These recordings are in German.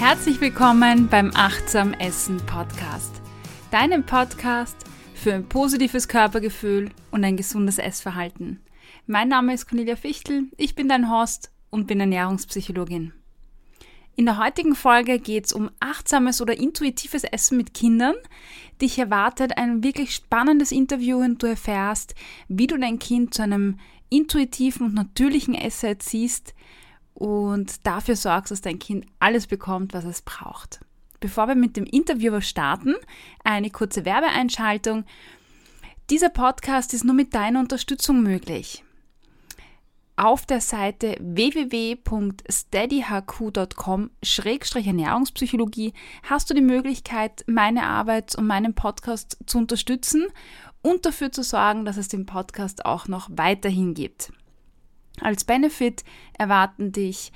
Herzlich willkommen beim Achtsam Essen Podcast, deinem Podcast für ein positives Körpergefühl und ein gesundes Essverhalten. Mein Name ist Cornelia Fichtel, ich bin dein Host und bin Ernährungspsychologin. In der heutigen Folge geht es um achtsames oder intuitives Essen mit Kindern. Dich erwartet ein wirklich spannendes Interview und du erfährst, wie du dein Kind zu einem intuitiven und natürlichen Esser erziehst und dafür sorgst, dass dein Kind alles bekommt, was es braucht. Bevor wir mit dem Interview starten, eine kurze Werbeeinschaltung. Dieser Podcast ist nur mit deiner Unterstützung möglich. Auf der Seite www.steadyhq.com-ernährungspsychologie hast du die Möglichkeit, meine Arbeit und meinen Podcast zu unterstützen und dafür zu sorgen, dass es den Podcast auch noch weiterhin gibt. Als Benefit erwarten dich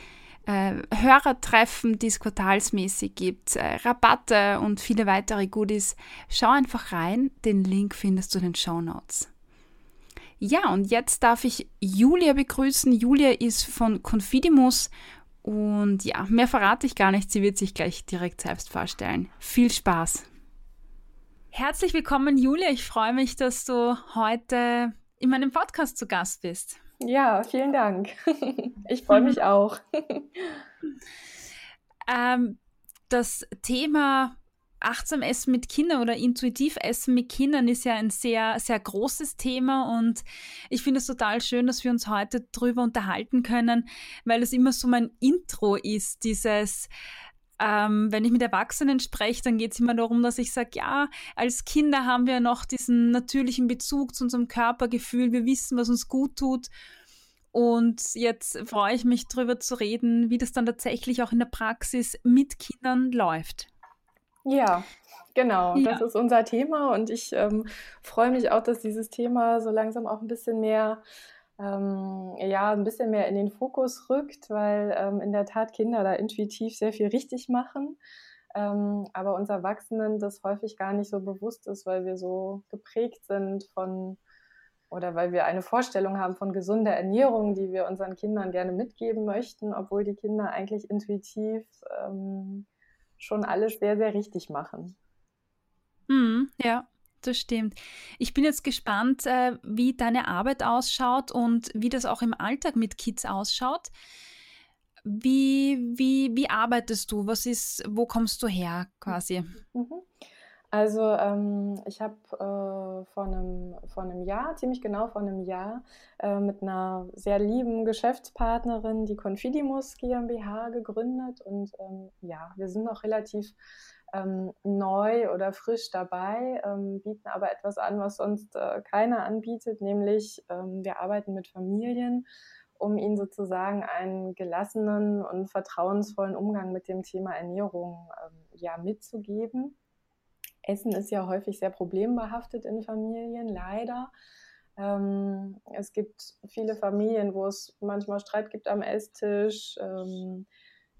äh, Hörertreffen, die es quartalsmäßig gibt, äh, Rabatte und viele weitere Goodies. Schau einfach rein, den Link findest du in den Show Notes. Ja, und jetzt darf ich Julia begrüßen. Julia ist von Confidimus und ja, mehr verrate ich gar nicht. Sie wird sich gleich direkt selbst vorstellen. Viel Spaß! Herzlich willkommen, Julia. Ich freue mich, dass du heute in meinem Podcast zu Gast bist. Ja, vielen Dank. Ich freue mich auch. ähm, das Thema achtsam Essen mit Kindern oder intuitiv Essen mit Kindern ist ja ein sehr, sehr großes Thema und ich finde es total schön, dass wir uns heute darüber unterhalten können, weil es immer so mein Intro ist, dieses ähm, wenn ich mit Erwachsenen spreche, dann geht es immer darum, dass ich sage, ja, als Kinder haben wir noch diesen natürlichen Bezug zu unserem Körpergefühl, wir wissen, was uns gut tut. Und jetzt freue ich mich darüber zu reden, wie das dann tatsächlich auch in der Praxis mit Kindern läuft. Ja, genau, ja. das ist unser Thema und ich ähm, freue mich auch, dass dieses Thema so langsam auch ein bisschen mehr ähm, ja, ein bisschen mehr in den Fokus rückt, weil ähm, in der Tat Kinder da intuitiv sehr viel richtig machen, ähm, aber uns Erwachsenen das häufig gar nicht so bewusst ist, weil wir so geprägt sind von oder weil wir eine Vorstellung haben von gesunder Ernährung, die wir unseren Kindern gerne mitgeben möchten, obwohl die Kinder eigentlich intuitiv ähm, schon alles sehr, sehr richtig machen. Mm, ja das stimmt. Ich bin jetzt gespannt, äh, wie deine Arbeit ausschaut und wie das auch im Alltag mit Kids ausschaut. Wie, wie, wie arbeitest du? Was ist, wo kommst du her quasi? Mhm. Also ähm, ich habe äh, vor, einem, vor einem Jahr, ziemlich genau vor einem Jahr, äh, mit einer sehr lieben Geschäftspartnerin die Confidimus GmbH gegründet. Und ähm, ja, wir sind noch relativ ähm, neu oder frisch dabei, ähm, bieten aber etwas an, was sonst äh, keiner anbietet, nämlich ähm, wir arbeiten mit Familien, um ihnen sozusagen einen gelassenen und vertrauensvollen Umgang mit dem Thema Ernährung ähm, ja mitzugeben. Essen ist ja häufig sehr problembehaftet in Familien, leider. Ähm, es gibt viele Familien, wo es manchmal Streit gibt am Esstisch. Ähm,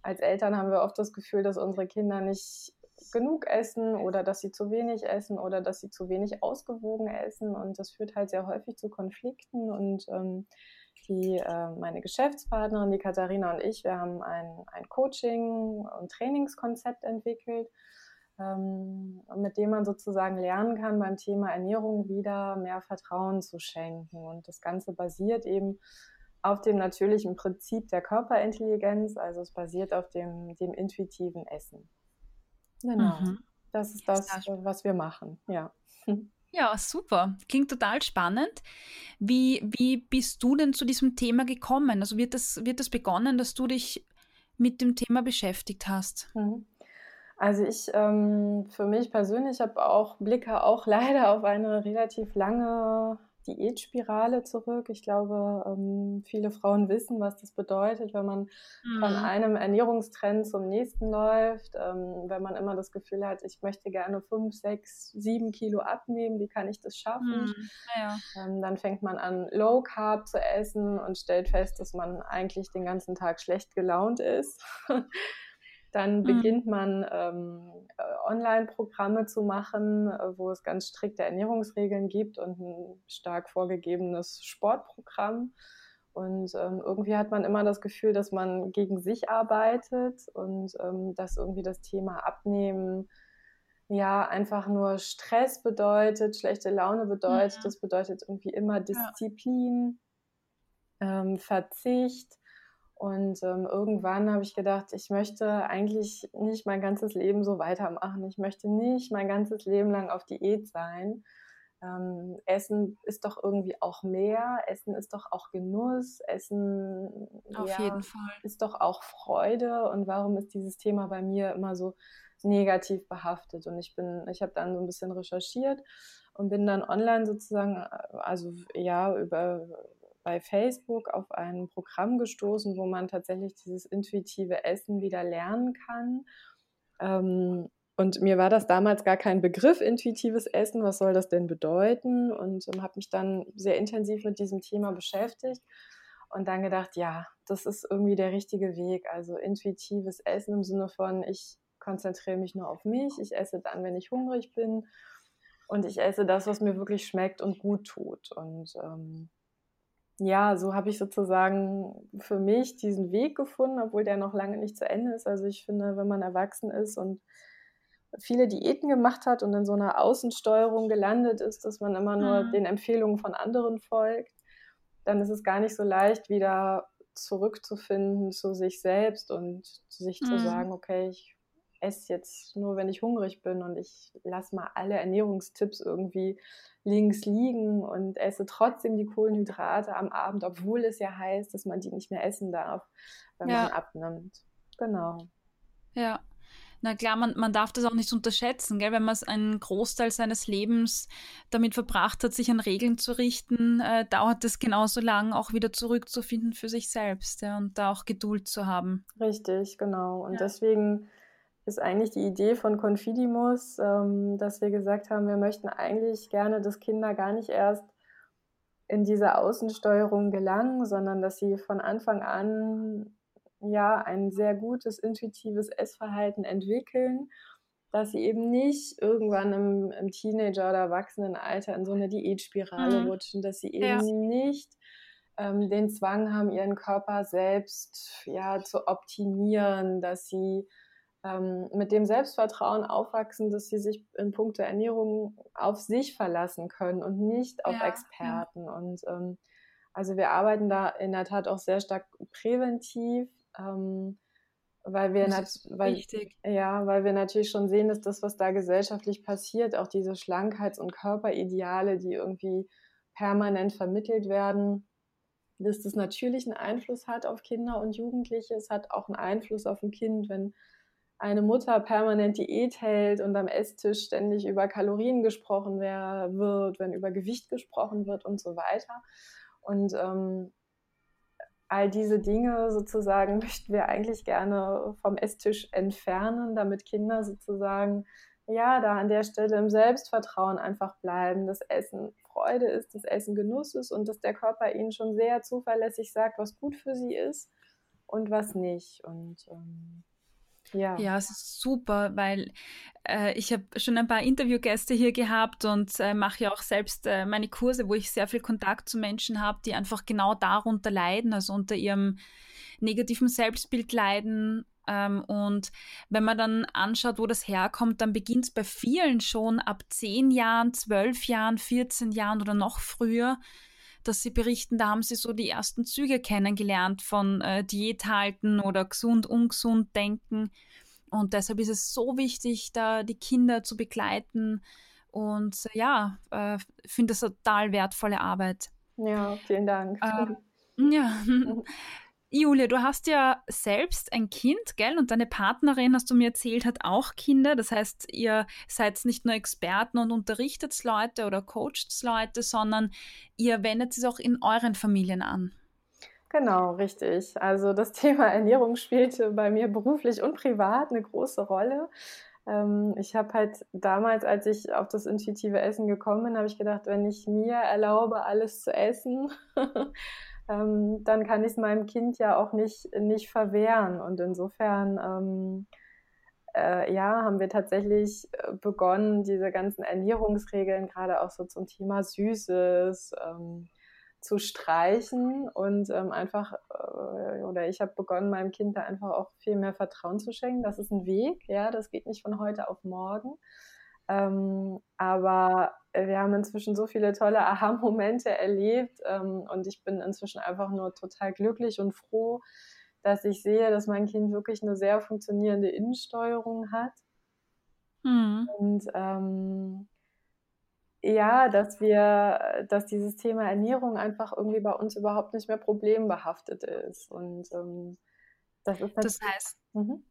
als Eltern haben wir oft das Gefühl, dass unsere Kinder nicht genug essen oder dass sie zu wenig essen oder dass sie zu wenig ausgewogen essen. Und das führt halt sehr häufig zu Konflikten. Und ähm, die, äh, meine Geschäftspartnerin, die Katharina und ich, wir haben ein, ein Coaching- und Trainingskonzept entwickelt, ähm, mit dem man sozusagen lernen kann, beim Thema Ernährung wieder mehr Vertrauen zu schenken. Und das Ganze basiert eben auf dem natürlichen Prinzip der Körperintelligenz, also es basiert auf dem, dem intuitiven Essen. Genau. Mhm. Das ist das, was wir machen, ja. Ja, super. Klingt total spannend. Wie, wie bist du denn zu diesem Thema gekommen? Also wird das, wird das begonnen, dass du dich mit dem Thema beschäftigt hast? Mhm. Also ich ähm, für mich persönlich habe auch Blicke auch leider auf eine relativ lange Diätspirale zurück. Ich glaube, ähm, viele Frauen wissen, was das bedeutet, wenn man mhm. von einem Ernährungstrend zum nächsten läuft, ähm, wenn man immer das Gefühl hat, ich möchte gerne fünf, sechs, sieben Kilo abnehmen, wie kann ich das schaffen? Mhm. Ja. Ähm, dann fängt man an, Low Carb zu essen und stellt fest, dass man eigentlich den ganzen Tag schlecht gelaunt ist. Dann mhm. beginnt man ähm, äh, Online-Programme zu machen, äh, wo es ganz strikte Ernährungsregeln gibt und ein stark vorgegebenes Sportprogramm. Und ähm, irgendwie hat man immer das Gefühl, dass man gegen sich arbeitet und ähm, dass irgendwie das Thema Abnehmen ja einfach nur Stress bedeutet, schlechte Laune bedeutet. Mhm. Das bedeutet irgendwie immer Disziplin, ja. ähm, Verzicht. Und ähm, irgendwann habe ich gedacht, ich möchte eigentlich nicht mein ganzes Leben so weitermachen. Ich möchte nicht mein ganzes Leben lang auf Diät sein ähm, Essen ist doch irgendwie auch mehr, Essen ist doch auch Genuss, Essen Auf ja, jeden Fall. ist doch auch Freude. Und warum ist dieses Thema bei mir immer so negativ behaftet? Und ich bin, ich habe dann so ein bisschen recherchiert und bin dann online sozusagen, äh, also ja, über bei Facebook auf ein Programm gestoßen, wo man tatsächlich dieses intuitive Essen wieder lernen kann. Ähm, und mir war das damals gar kein Begriff, intuitives Essen. Was soll das denn bedeuten? Und ähm, habe mich dann sehr intensiv mit diesem Thema beschäftigt und dann gedacht, ja, das ist irgendwie der richtige Weg. Also intuitives Essen im Sinne von, ich konzentriere mich nur auf mich, ich esse dann, wenn ich hungrig bin und ich esse das, was mir wirklich schmeckt und gut tut. Und ähm, ja, so habe ich sozusagen für mich diesen Weg gefunden, obwohl der noch lange nicht zu Ende ist. Also ich finde, wenn man erwachsen ist und viele Diäten gemacht hat und in so einer Außensteuerung gelandet ist, dass man immer nur mhm. den Empfehlungen von anderen folgt, dann ist es gar nicht so leicht, wieder zurückzufinden zu sich selbst und sich mhm. zu sagen, okay, ich esse jetzt nur, wenn ich hungrig bin und ich lasse mal alle Ernährungstipps irgendwie links liegen und esse trotzdem die Kohlenhydrate am Abend, obwohl es ja heißt, dass man die nicht mehr essen darf, wenn ja. man abnimmt. Genau. Ja, na klar, man, man darf das auch nicht unterschätzen, gell? wenn man einen Großteil seines Lebens damit verbracht hat, sich an Regeln zu richten, äh, dauert es genauso lang, auch wieder zurückzufinden für sich selbst ja? und da auch Geduld zu haben. Richtig, genau. Und ja. deswegen ist eigentlich die Idee von Confidimus, ähm, dass wir gesagt haben, wir möchten eigentlich gerne, dass Kinder gar nicht erst in diese Außensteuerung gelangen, sondern dass sie von Anfang an ja ein sehr gutes intuitives Essverhalten entwickeln, dass sie eben nicht irgendwann im, im Teenager- oder Erwachsenenalter in so eine Diätspirale mhm. rutschen, dass sie eben ja. nicht ähm, den Zwang haben, ihren Körper selbst ja, zu optimieren, dass sie ähm, mit dem Selbstvertrauen aufwachsen, dass sie sich in puncto Ernährung auf sich verlassen können und nicht auf ja, Experten. Ja. Und ähm, also wir arbeiten da in der Tat auch sehr stark präventiv ähm, weil wir weil, ja, weil wir natürlich schon sehen, dass das, was da gesellschaftlich passiert, auch diese Schlankheits- und Körperideale, die irgendwie permanent vermittelt werden, dass das natürlich einen Einfluss hat auf Kinder und Jugendliche. Es hat auch einen Einfluss auf ein Kind, wenn eine Mutter permanent Diät hält und am Esstisch ständig über Kalorien gesprochen wird, wenn über Gewicht gesprochen wird und so weiter. Und ähm, all diese Dinge sozusagen möchten wir eigentlich gerne vom Esstisch entfernen, damit Kinder sozusagen ja da an der Stelle im Selbstvertrauen einfach bleiben, dass Essen Freude ist, dass Essen Genuss ist und dass der Körper ihnen schon sehr zuverlässig sagt, was gut für sie ist und was nicht. Und ähm, ja. ja, es ist super, weil äh, ich habe schon ein paar Interviewgäste hier gehabt und äh, mache ja auch selbst äh, meine Kurse, wo ich sehr viel Kontakt zu Menschen habe, die einfach genau darunter leiden, also unter ihrem negativen Selbstbild leiden. Ähm, und wenn man dann anschaut, wo das herkommt, dann beginnt es bei vielen schon ab 10 Jahren, 12 Jahren, 14 Jahren oder noch früher dass sie berichten, da haben sie so die ersten Züge kennengelernt von äh, Diät halten oder gesund, ungesund denken. Und deshalb ist es so wichtig, da die Kinder zu begleiten. Und äh, ja, äh, finde das total wertvolle Arbeit. Ja, vielen Dank. Ähm, ja. Julia, du hast ja selbst ein Kind, gell? Und deine Partnerin, hast du mir erzählt, hat auch Kinder. Das heißt, ihr seid nicht nur Experten und unterrichtet Leute oder coacht Leute, sondern ihr wendet es auch in euren Familien an. Genau, richtig. Also das Thema Ernährung spielte bei mir beruflich und privat eine große Rolle. Ähm, ich habe halt damals, als ich auf das intuitive Essen gekommen bin, habe ich gedacht, wenn ich mir erlaube, alles zu essen, ähm, dann kann ich es meinem Kind ja auch nicht, nicht verwehren. Und insofern, ähm, äh, ja, haben wir tatsächlich äh, begonnen, diese ganzen Ernährungsregeln, gerade auch so zum Thema Süßes, ähm, zu streichen und ähm, einfach, äh, oder ich habe begonnen, meinem Kind da einfach auch viel mehr Vertrauen zu schenken. Das ist ein Weg, ja, das geht nicht von heute auf morgen. Ähm, aber wir haben inzwischen so viele tolle Aha-Momente erlebt ähm, und ich bin inzwischen einfach nur total glücklich und froh, dass ich sehe, dass mein Kind wirklich eine sehr funktionierende Innensteuerung hat. Mhm. Und ähm, ja, dass wir, dass dieses Thema Ernährung einfach irgendwie bei uns überhaupt nicht mehr problembehaftet ist. Und ähm, das ist das heißt, mhm.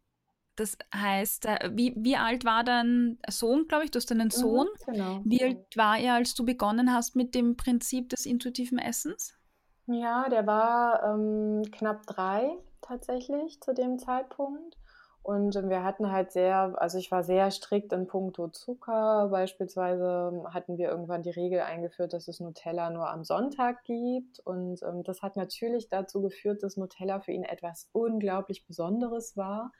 Das heißt, äh, wie, wie alt war dein Sohn, glaube ich? Du hast einen mhm, Sohn. Mhm, genau. Wie alt war er, als du begonnen hast mit dem Prinzip des intuitiven Essens? Ja, der war ähm, knapp drei tatsächlich zu dem Zeitpunkt. Und wir hatten halt sehr, also ich war sehr strikt in puncto Zucker. Beispielsweise hatten wir irgendwann die Regel eingeführt, dass es Nutella nur am Sonntag gibt. Und ähm, das hat natürlich dazu geführt, dass Nutella für ihn etwas unglaublich Besonderes war.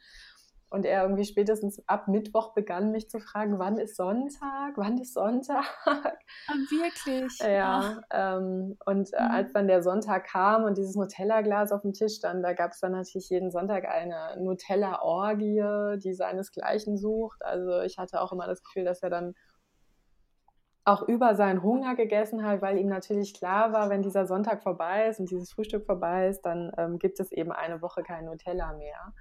Und er irgendwie spätestens ab Mittwoch begann mich zu fragen, wann ist Sonntag? Wann ist Sonntag? Ah, wirklich? Ja. Ähm, und äh, mhm. als dann der Sonntag kam und dieses Nutella-Glas auf dem Tisch stand, da gab es dann natürlich jeden Sonntag eine Nutella-Orgie, die seinesgleichen sucht. Also ich hatte auch immer das Gefühl, dass er dann auch über seinen Hunger gegessen hat, weil ihm natürlich klar war, wenn dieser Sonntag vorbei ist und dieses Frühstück vorbei ist, dann ähm, gibt es eben eine Woche kein Nutella mehr.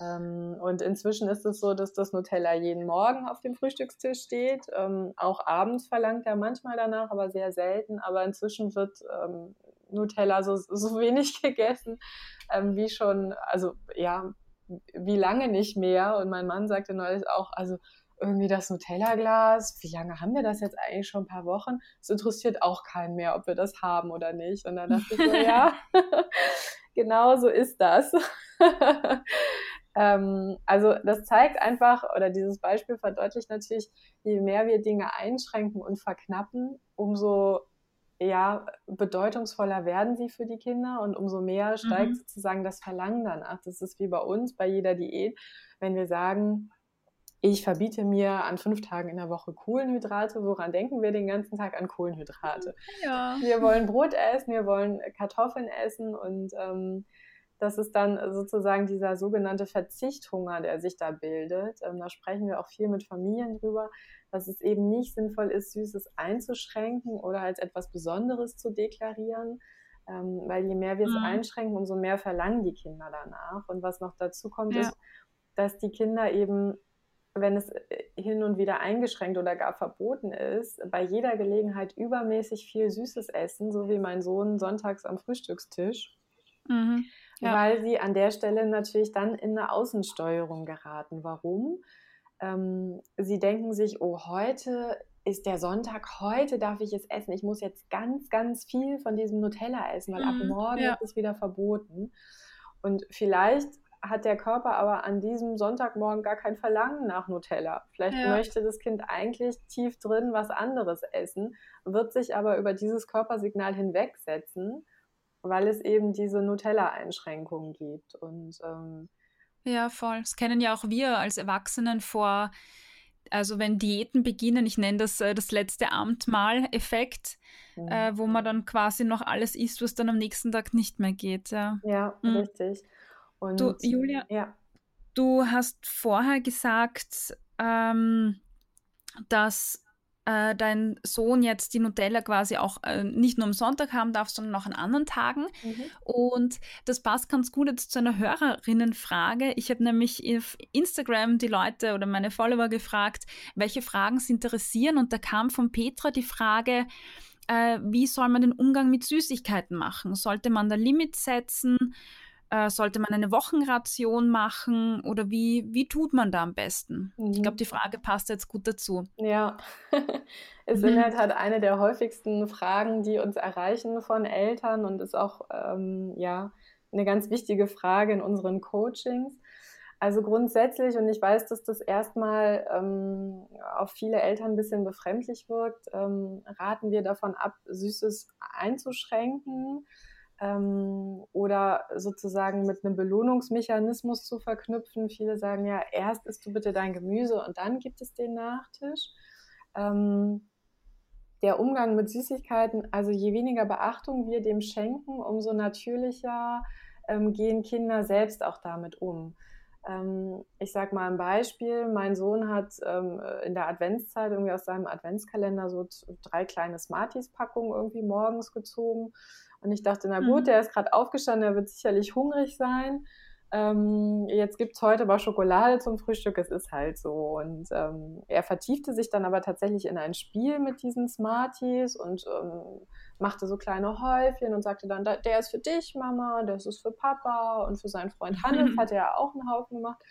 Ähm, und inzwischen ist es so, dass das Nutella jeden Morgen auf dem Frühstückstisch steht. Ähm, auch abends verlangt er manchmal danach, aber sehr selten. Aber inzwischen wird ähm, Nutella so, so wenig gegessen wie schon, also ja, wie lange nicht mehr. Und mein Mann sagte neulich auch, also irgendwie das Nutella-Glas, wie lange haben wir das jetzt eigentlich schon ein paar Wochen? Es interessiert auch keinen mehr, ob wir das haben oder nicht. Und dann dachte ich so, ja, genau so ist das. Ähm, also das zeigt einfach, oder dieses Beispiel verdeutlicht natürlich, je mehr wir Dinge einschränken und verknappen, umso ja, bedeutungsvoller werden sie für die Kinder und umso mehr steigt mhm. sozusagen das Verlangen danach. Das ist wie bei uns, bei jeder Diät, wenn wir sagen, ich verbiete mir an fünf Tagen in der Woche Kohlenhydrate. Woran denken wir den ganzen Tag an Kohlenhydrate? Ja. Wir wollen Brot essen, wir wollen Kartoffeln essen und ähm, das ist dann sozusagen dieser sogenannte Verzichthunger, der sich da bildet. Ähm, da sprechen wir auch viel mit Familien drüber, dass es eben nicht sinnvoll ist, Süßes einzuschränken oder als etwas Besonderes zu deklarieren, ähm, weil je mehr wir es mhm. einschränken, umso mehr verlangen die Kinder danach. Und was noch dazu kommt, ja. ist, dass die Kinder eben wenn es äh, hin und wieder eingeschränkt oder gar verboten ist, bei jeder Gelegenheit übermäßig viel Süßes essen, so wie mein Sohn sonntags am Frühstückstisch. Mhm ja. weil sie an der Stelle natürlich dann in eine Außensteuerung geraten. Warum? Ähm, sie denken sich, oh, heute ist der Sonntag, heute darf ich es essen. Ich muss jetzt ganz, ganz viel von diesem Nutella essen, weil mhm, ab morgen ja. ist es wieder verboten. Und vielleicht hat der Körper aber an diesem Sonntagmorgen gar kein Verlangen nach Nutella. Vielleicht ja. möchte das Kind eigentlich tief drin was anderes essen, wird sich aber über dieses Körpersignal hinwegsetzen weil es eben diese Nutella-Einschränkungen gibt. Und ähm, ja, voll. Das kennen ja auch wir als Erwachsenen vor, also wenn Diäten beginnen, ich nenne das äh, das letzte Amtmahl-Effekt, mhm. äh, wo man dann quasi noch alles isst, was dann am nächsten Tag nicht mehr geht. Ja, ja mhm. richtig. Und, du, Julia, ja. du hast vorher gesagt, ähm, dass äh, dein Sohn jetzt die Nutella quasi auch äh, nicht nur am Sonntag haben darf, sondern auch an anderen Tagen. Mhm. Und das passt ganz gut jetzt zu einer Hörerinnenfrage. Ich habe nämlich auf Instagram die Leute oder meine Follower gefragt, welche Fragen sie interessieren. Und da kam von Petra die Frage, äh, wie soll man den Umgang mit Süßigkeiten machen? Sollte man da Limits setzen? Äh, sollte man eine Wochenration machen oder wie, wie tut man da am besten? Mhm. Ich glaube, die Frage passt jetzt gut dazu. Ja, es mhm. ist halt, halt eine der häufigsten Fragen, die uns erreichen von Eltern und ist auch ähm, ja, eine ganz wichtige Frage in unseren Coachings. Also grundsätzlich, und ich weiß, dass das erstmal ähm, auf viele Eltern ein bisschen befremdlich wirkt, ähm, raten wir davon ab, Süßes einzuschränken ähm, oder sozusagen mit einem Belohnungsmechanismus zu verknüpfen. Viele sagen ja, erst isst du bitte dein Gemüse und dann gibt es den Nachtisch. Ähm, der Umgang mit Süßigkeiten, also je weniger Beachtung wir dem schenken, umso natürlicher ähm, gehen Kinder selbst auch damit um. Ähm, ich sage mal ein Beispiel, mein Sohn hat ähm, in der Adventszeit irgendwie aus seinem Adventskalender so drei kleine Smarties-Packungen irgendwie morgens gezogen. Und ich dachte, na gut, mhm. der ist gerade aufgestanden, der wird sicherlich hungrig sein. Ähm, jetzt gibt es heute aber Schokolade zum Frühstück, es ist halt so. Und ähm, er vertiefte sich dann aber tatsächlich in ein Spiel mit diesen Smarties und ähm, machte so kleine Häufchen und sagte dann, der ist für dich, Mama, das ist für Papa und für seinen Freund Hannes hat er auch einen Haufen gemacht.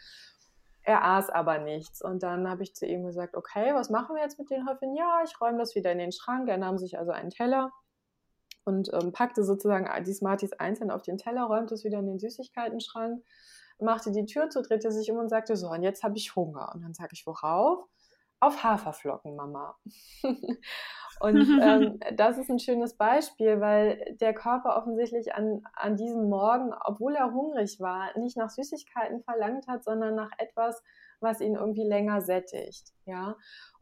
Er aß aber nichts. Und dann habe ich zu ihm gesagt, okay, was machen wir jetzt mit den Häufchen? Ja, ich räume das wieder in den Schrank. Er nahm sich also einen Teller und ähm, packte sozusagen die Smarties einzeln auf den Teller, räumte es wieder in den Süßigkeiten-Schrank, machte die Tür zu, drehte sich um und sagte, so, und jetzt habe ich Hunger. Und dann sage ich, worauf? Auf Haferflocken, Mama. und ähm, das ist ein schönes Beispiel, weil der Körper offensichtlich an, an diesem Morgen, obwohl er hungrig war, nicht nach Süßigkeiten verlangt hat, sondern nach etwas, was ihn irgendwie länger sättigt. Ja.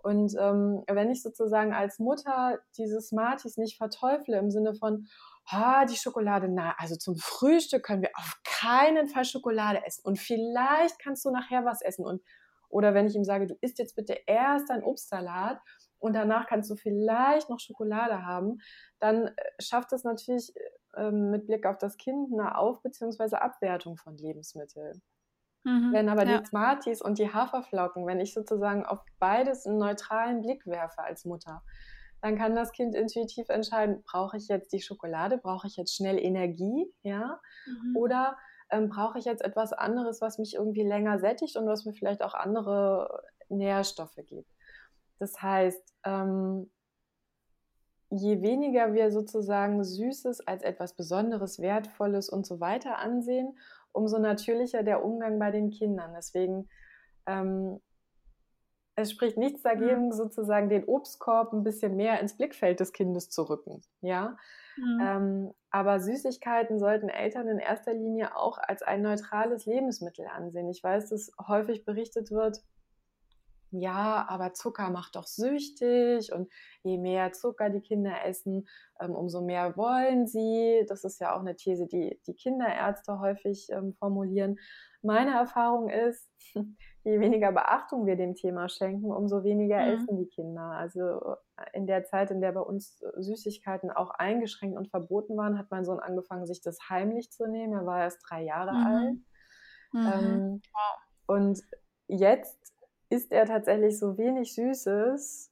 Und ähm, wenn ich sozusagen als Mutter diese Smarties nicht verteufle im Sinne von, ah, die Schokolade, na, also zum Frühstück können wir auf keinen Fall Schokolade essen und vielleicht kannst du nachher was essen und oder wenn ich ihm sage, du isst jetzt bitte erst ein Obstsalat und danach kannst du vielleicht noch Schokolade haben, dann äh, schafft es natürlich äh, mit Blick auf das Kind eine Auf- bzw. Abwertung von Lebensmitteln. Mhm, wenn aber ja. die Smarties und die Haferflocken, wenn ich sozusagen auf beides einen neutralen Blick werfe als Mutter, dann kann das Kind intuitiv entscheiden, brauche ich jetzt die Schokolade, brauche ich jetzt schnell Energie, ja, mhm. oder ähm, brauche ich jetzt etwas anderes, was mich irgendwie länger sättigt und was mir vielleicht auch andere Nährstoffe gibt. Das heißt, ähm, je weniger wir sozusagen Süßes als etwas Besonderes, Wertvolles und so weiter ansehen, umso natürlicher der Umgang bei den Kindern. Deswegen, ähm, es spricht nichts dagegen, mhm. sozusagen den Obstkorb ein bisschen mehr ins Blickfeld des Kindes zu rücken. Ja. Mhm. Ähm, aber Süßigkeiten sollten Eltern in erster Linie auch als ein neutrales Lebensmittel ansehen. Ich weiß, dass häufig berichtet wird, ja, aber Zucker macht doch süchtig und je mehr Zucker die Kinder essen, ähm, umso mehr wollen sie. Das ist ja auch eine These, die die Kinderärzte häufig ähm, formulieren. Meine Erfahrung ist, je weniger Beachtung wir dem Thema schenken, umso weniger mhm. essen die Kinder. Also äh, in der Zeit, in der bei uns äh, Süßigkeiten auch eingeschränkt und verboten waren, hat mein Sohn angefangen, sich das heimlich zu nehmen. Er war erst drei Jahre mhm. alt. Mhm. Ähm, und jetzt isst er tatsächlich so wenig Süßes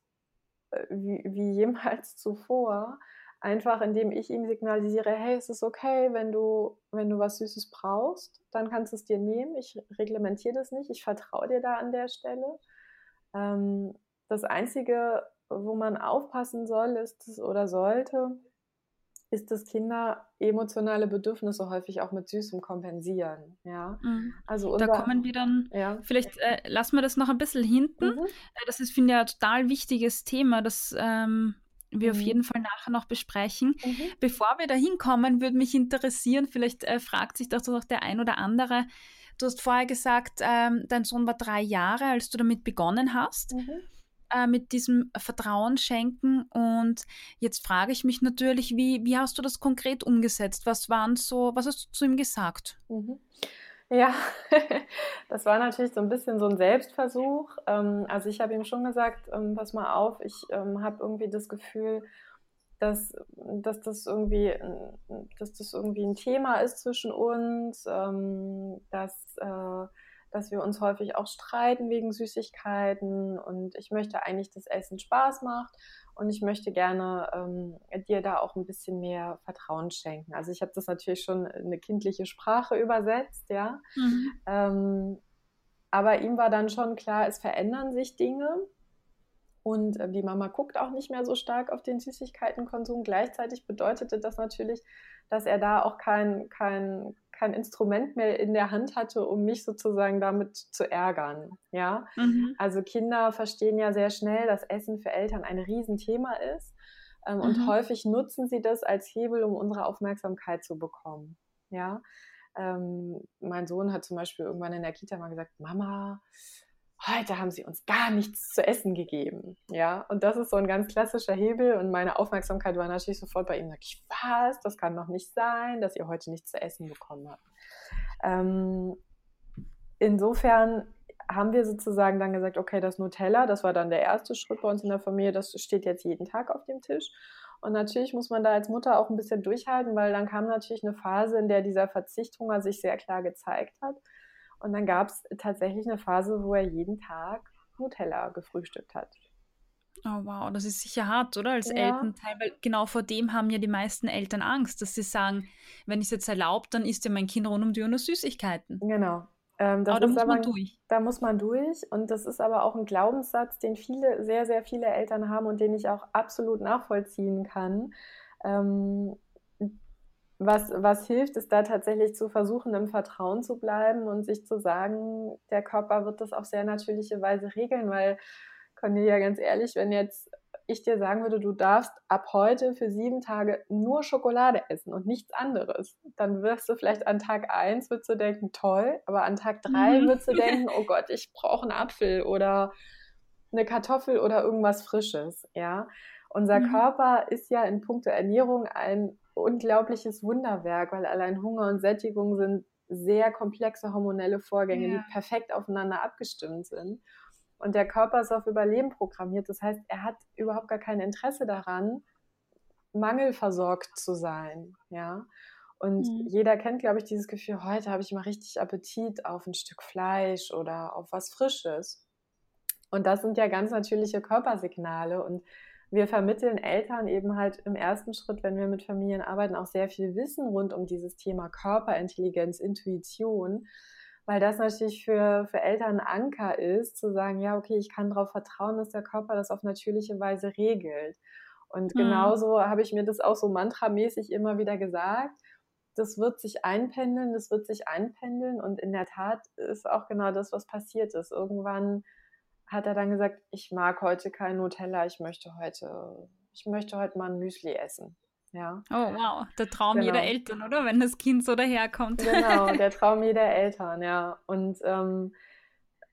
äh, wie, wie jemals zuvor. Einfach indem ich ihm signalisiere, hey, es ist okay, wenn du, wenn du was Süßes brauchst, dann kannst du es dir nehmen. Ich reglementiere das nicht, ich vertraue dir da an der Stelle. Ähm, das Einzige, wo man aufpassen soll, ist oder sollte, ist, dass Kinder emotionale Bedürfnisse häufig auch mit Süßem kompensieren. Ja, mhm. also unser, da kommen wir dann. Ja. Vielleicht äh, lassen wir das noch ein bisschen hinten. Mhm. Äh, das ist finde ich ein total wichtiges Thema, das ähm, wir mhm. auf jeden Fall nachher noch besprechen. Mhm. Bevor wir da hinkommen, würde mich interessieren. Vielleicht äh, fragt sich doch noch der ein oder andere. Du hast vorher gesagt, ähm, dein Sohn war drei Jahre, als du damit begonnen hast. Äh, mit diesem Vertrauen schenken. Und jetzt frage ich mich natürlich, wie, wie hast du das konkret umgesetzt? Was waren so, was hast du zu ihm gesagt? Mhm. Ja, das war natürlich so ein bisschen so ein Selbstversuch. Ähm, also ich habe ihm schon gesagt, ähm, pass mal auf, ich ähm, habe irgendwie das Gefühl, dass, dass, das irgendwie, dass das irgendwie ein Thema ist zwischen uns, dass äh, dass wir uns häufig auch streiten wegen Süßigkeiten und ich möchte eigentlich, dass Essen Spaß macht und ich möchte gerne ähm, dir da auch ein bisschen mehr Vertrauen schenken. Also ich habe das natürlich schon in eine kindliche Sprache übersetzt, ja. Mhm. Ähm, aber ihm war dann schon klar, es verändern sich Dinge. Und äh, die Mama guckt auch nicht mehr so stark auf den Süßigkeitenkonsum. Gleichzeitig bedeutete das natürlich, dass er da auch kein, kein, kein Instrument mehr in der Hand hatte, um mich sozusagen damit zu ärgern. Ja, mhm. also Kinder verstehen ja sehr schnell, dass Essen für Eltern ein Riesenthema ist. Ähm, mhm. Und häufig nutzen sie das als Hebel, um unsere Aufmerksamkeit zu bekommen. Ja, ähm, mein Sohn hat zum Beispiel irgendwann in der Kita mal gesagt, Mama, heute haben sie uns gar nichts zu essen gegeben. Ja, und das ist so ein ganz klassischer Hebel und meine Aufmerksamkeit war natürlich sofort bei ihm. Sag ich, was? Das kann doch nicht sein, dass ihr heute nichts zu essen bekommen habt. Ähm, insofern haben wir sozusagen dann gesagt, okay, das Nutella, das war dann der erste Schritt bei uns in der Familie, das steht jetzt jeden Tag auf dem Tisch. Und natürlich muss man da als Mutter auch ein bisschen durchhalten, weil dann kam natürlich eine Phase, in der dieser Verzichthunger sich sehr klar gezeigt hat. Und dann gab es tatsächlich eine Phase, wo er jeden Tag Nutella gefrühstückt hat. Oh wow, das ist sicher hart, oder? Als ja. Elternteil, weil genau vor dem haben ja die meisten Eltern Angst, dass sie sagen, wenn ich es jetzt erlaubt, dann isst ja mein Kind rund um die Uhr nur Süßigkeiten. Genau, ähm, aber da muss aber, man durch. Da muss man durch. Und das ist aber auch ein Glaubenssatz, den viele, sehr, sehr viele Eltern haben und den ich auch absolut nachvollziehen kann. Ähm, was, was hilft, ist da tatsächlich zu versuchen, im Vertrauen zu bleiben und sich zu sagen, der Körper wird das auf sehr natürliche Weise regeln, weil Cornelia, ganz ehrlich, wenn jetzt ich dir sagen würde, du darfst ab heute für sieben Tage nur Schokolade essen und nichts anderes, dann wirst du vielleicht an Tag eins würdest du denken, toll, aber an Tag drei mhm. würdest du denken, oh Gott, ich brauche einen Apfel oder eine Kartoffel oder irgendwas Frisches, ja. Unser mhm. Körper ist ja in puncto Ernährung ein unglaubliches Wunderwerk, weil allein Hunger und Sättigung sind sehr komplexe hormonelle Vorgänge, ja. die perfekt aufeinander abgestimmt sind. Und der Körper ist auf Überleben programmiert. Das heißt, er hat überhaupt gar kein Interesse daran, mangelversorgt zu sein. Ja. Und mhm. jeder kennt, glaube ich, dieses Gefühl, heute habe ich mal richtig Appetit auf ein Stück Fleisch oder auf was Frisches. Und das sind ja ganz natürliche Körpersignale. Und wir vermitteln Eltern eben halt im ersten Schritt, wenn wir mit Familien arbeiten, auch sehr viel Wissen rund um dieses Thema Körperintelligenz, Intuition, weil das natürlich für, für Eltern ein Anker ist, zu sagen, ja, okay, ich kann darauf vertrauen, dass der Körper das auf natürliche Weise regelt. Und mhm. genauso habe ich mir das auch so mantramäßig immer wieder gesagt. Das wird sich einpendeln, das wird sich einpendeln. Und in der Tat ist auch genau das, was passiert ist. Irgendwann hat er dann gesagt, ich mag heute kein Nutella, ich möchte heute, ich möchte heute mal ein Müsli essen. Ja. Oh wow, der Traum genau. jeder Eltern, oder? Wenn das Kind so daherkommt. Genau, der Traum jeder Eltern, ja. Und ähm,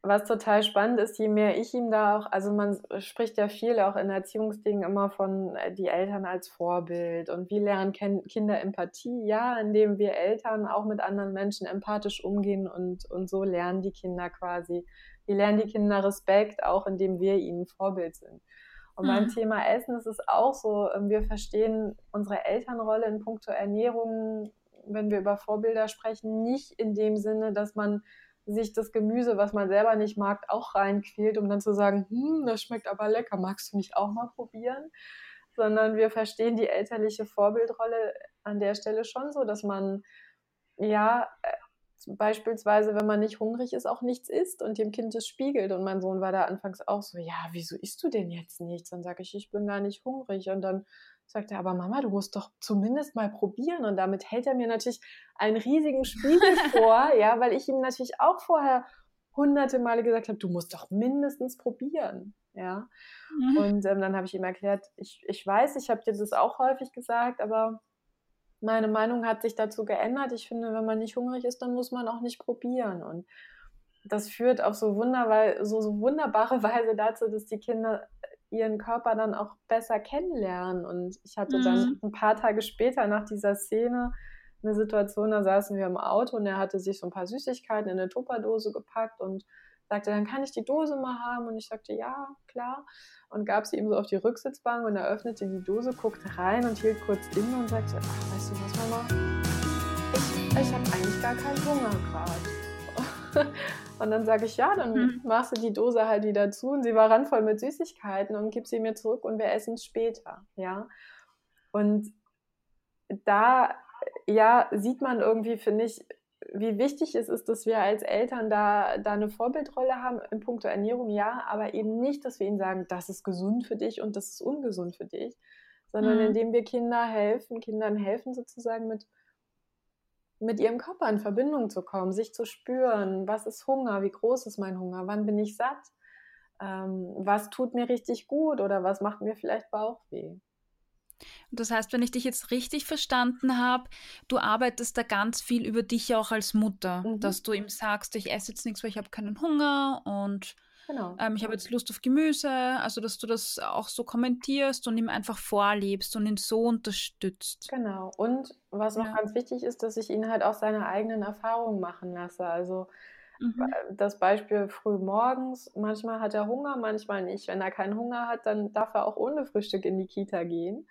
was total spannend ist, je mehr ich ihm da auch, also man spricht ja viel auch in Erziehungsdingen immer von äh, die Eltern als Vorbild und wie lernen Kinder Empathie? Ja, indem wir Eltern auch mit anderen Menschen empathisch umgehen und, und so lernen die Kinder quasi. Wie lernen die Kinder Respekt, auch indem wir ihnen Vorbild sind. Und mhm. beim Thema Essen ist es auch so, ähm, wir verstehen unsere Elternrolle in puncto Ernährung, wenn wir über Vorbilder sprechen, nicht in dem Sinne, dass man sich das Gemüse, was man selber nicht mag, auch reinquält, um dann zu sagen, hm, das schmeckt aber lecker, magst du nicht auch mal probieren? Sondern wir verstehen die elterliche Vorbildrolle an der Stelle schon so, dass man ja äh, beispielsweise, wenn man nicht hungrig ist, auch nichts isst und dem Kind es spiegelt. Und mein Sohn war da anfangs auch so, ja, wieso isst du denn jetzt nichts? Dann sage ich, ich bin gar nicht hungrig. Und dann sagt er, aber Mama, du musst doch zumindest mal probieren. Und damit hält er mir natürlich einen riesigen Spiegel vor, ja, weil ich ihm natürlich auch vorher hunderte Male gesagt habe, du musst doch mindestens probieren. Ja. Mhm. Und ähm, dann habe ich ihm erklärt, ich, ich weiß, ich habe dir das auch häufig gesagt, aber meine Meinung hat sich dazu geändert. Ich finde, wenn man nicht hungrig ist, dann muss man auch nicht probieren. Und das führt auf so, wunderbar, so, so wunderbare Weise dazu, dass die Kinder ihren Körper dann auch besser kennenlernen. Und ich hatte mhm. dann ein paar Tage später nach dieser Szene eine Situation, da saßen wir im Auto und er hatte sich so ein paar Süßigkeiten in eine Tupperdose gepackt und sagte, dann kann ich die Dose mal haben. Und ich sagte, ja, klar. Und gab sie ihm so auf die Rücksitzbank und er öffnete die Dose, guckte rein und hielt kurz inne und sagte, ach, weißt du was, Mama? Ich, ich habe eigentlich gar keinen Hunger gerade. und dann sage ich, ja, dann mhm. machst du die Dose halt wieder zu. Und sie war randvoll mit Süßigkeiten und gib sie mir zurück und wir essen es später. Ja. Und da ja, sieht man irgendwie, finde ich, wie wichtig es ist, dass wir als Eltern da, da eine Vorbildrolle haben in puncto Ernährung, ja, aber eben nicht, dass wir ihnen sagen, das ist gesund für dich und das ist ungesund für dich, sondern mhm. indem wir Kinder helfen, Kindern helfen sozusagen mit, mit ihrem Körper in Verbindung zu kommen, sich zu spüren, was ist Hunger, wie groß ist mein Hunger, wann bin ich satt, ähm, was tut mir richtig gut oder was macht mir vielleicht Bauchweh. Das heißt, wenn ich dich jetzt richtig verstanden habe, du arbeitest da ganz viel über dich auch als Mutter, mhm. dass du ihm sagst, ich esse jetzt nichts, weil ich habe keinen Hunger und Genau. Ähm, ich habe jetzt Lust auf Gemüse, also dass du das auch so kommentierst und ihm einfach vorlebst und ihn so unterstützt. Genau. Und was noch ja. ganz wichtig ist, dass ich ihn halt auch seine eigenen Erfahrungen machen lasse. Also mhm. Äh, das Beispiel früh morgens, manchmal hat er Hunger, manchmal nicht. Wenn er keinen Hunger hat, dann darf er auch ohne Frühstück in die Kita gehen.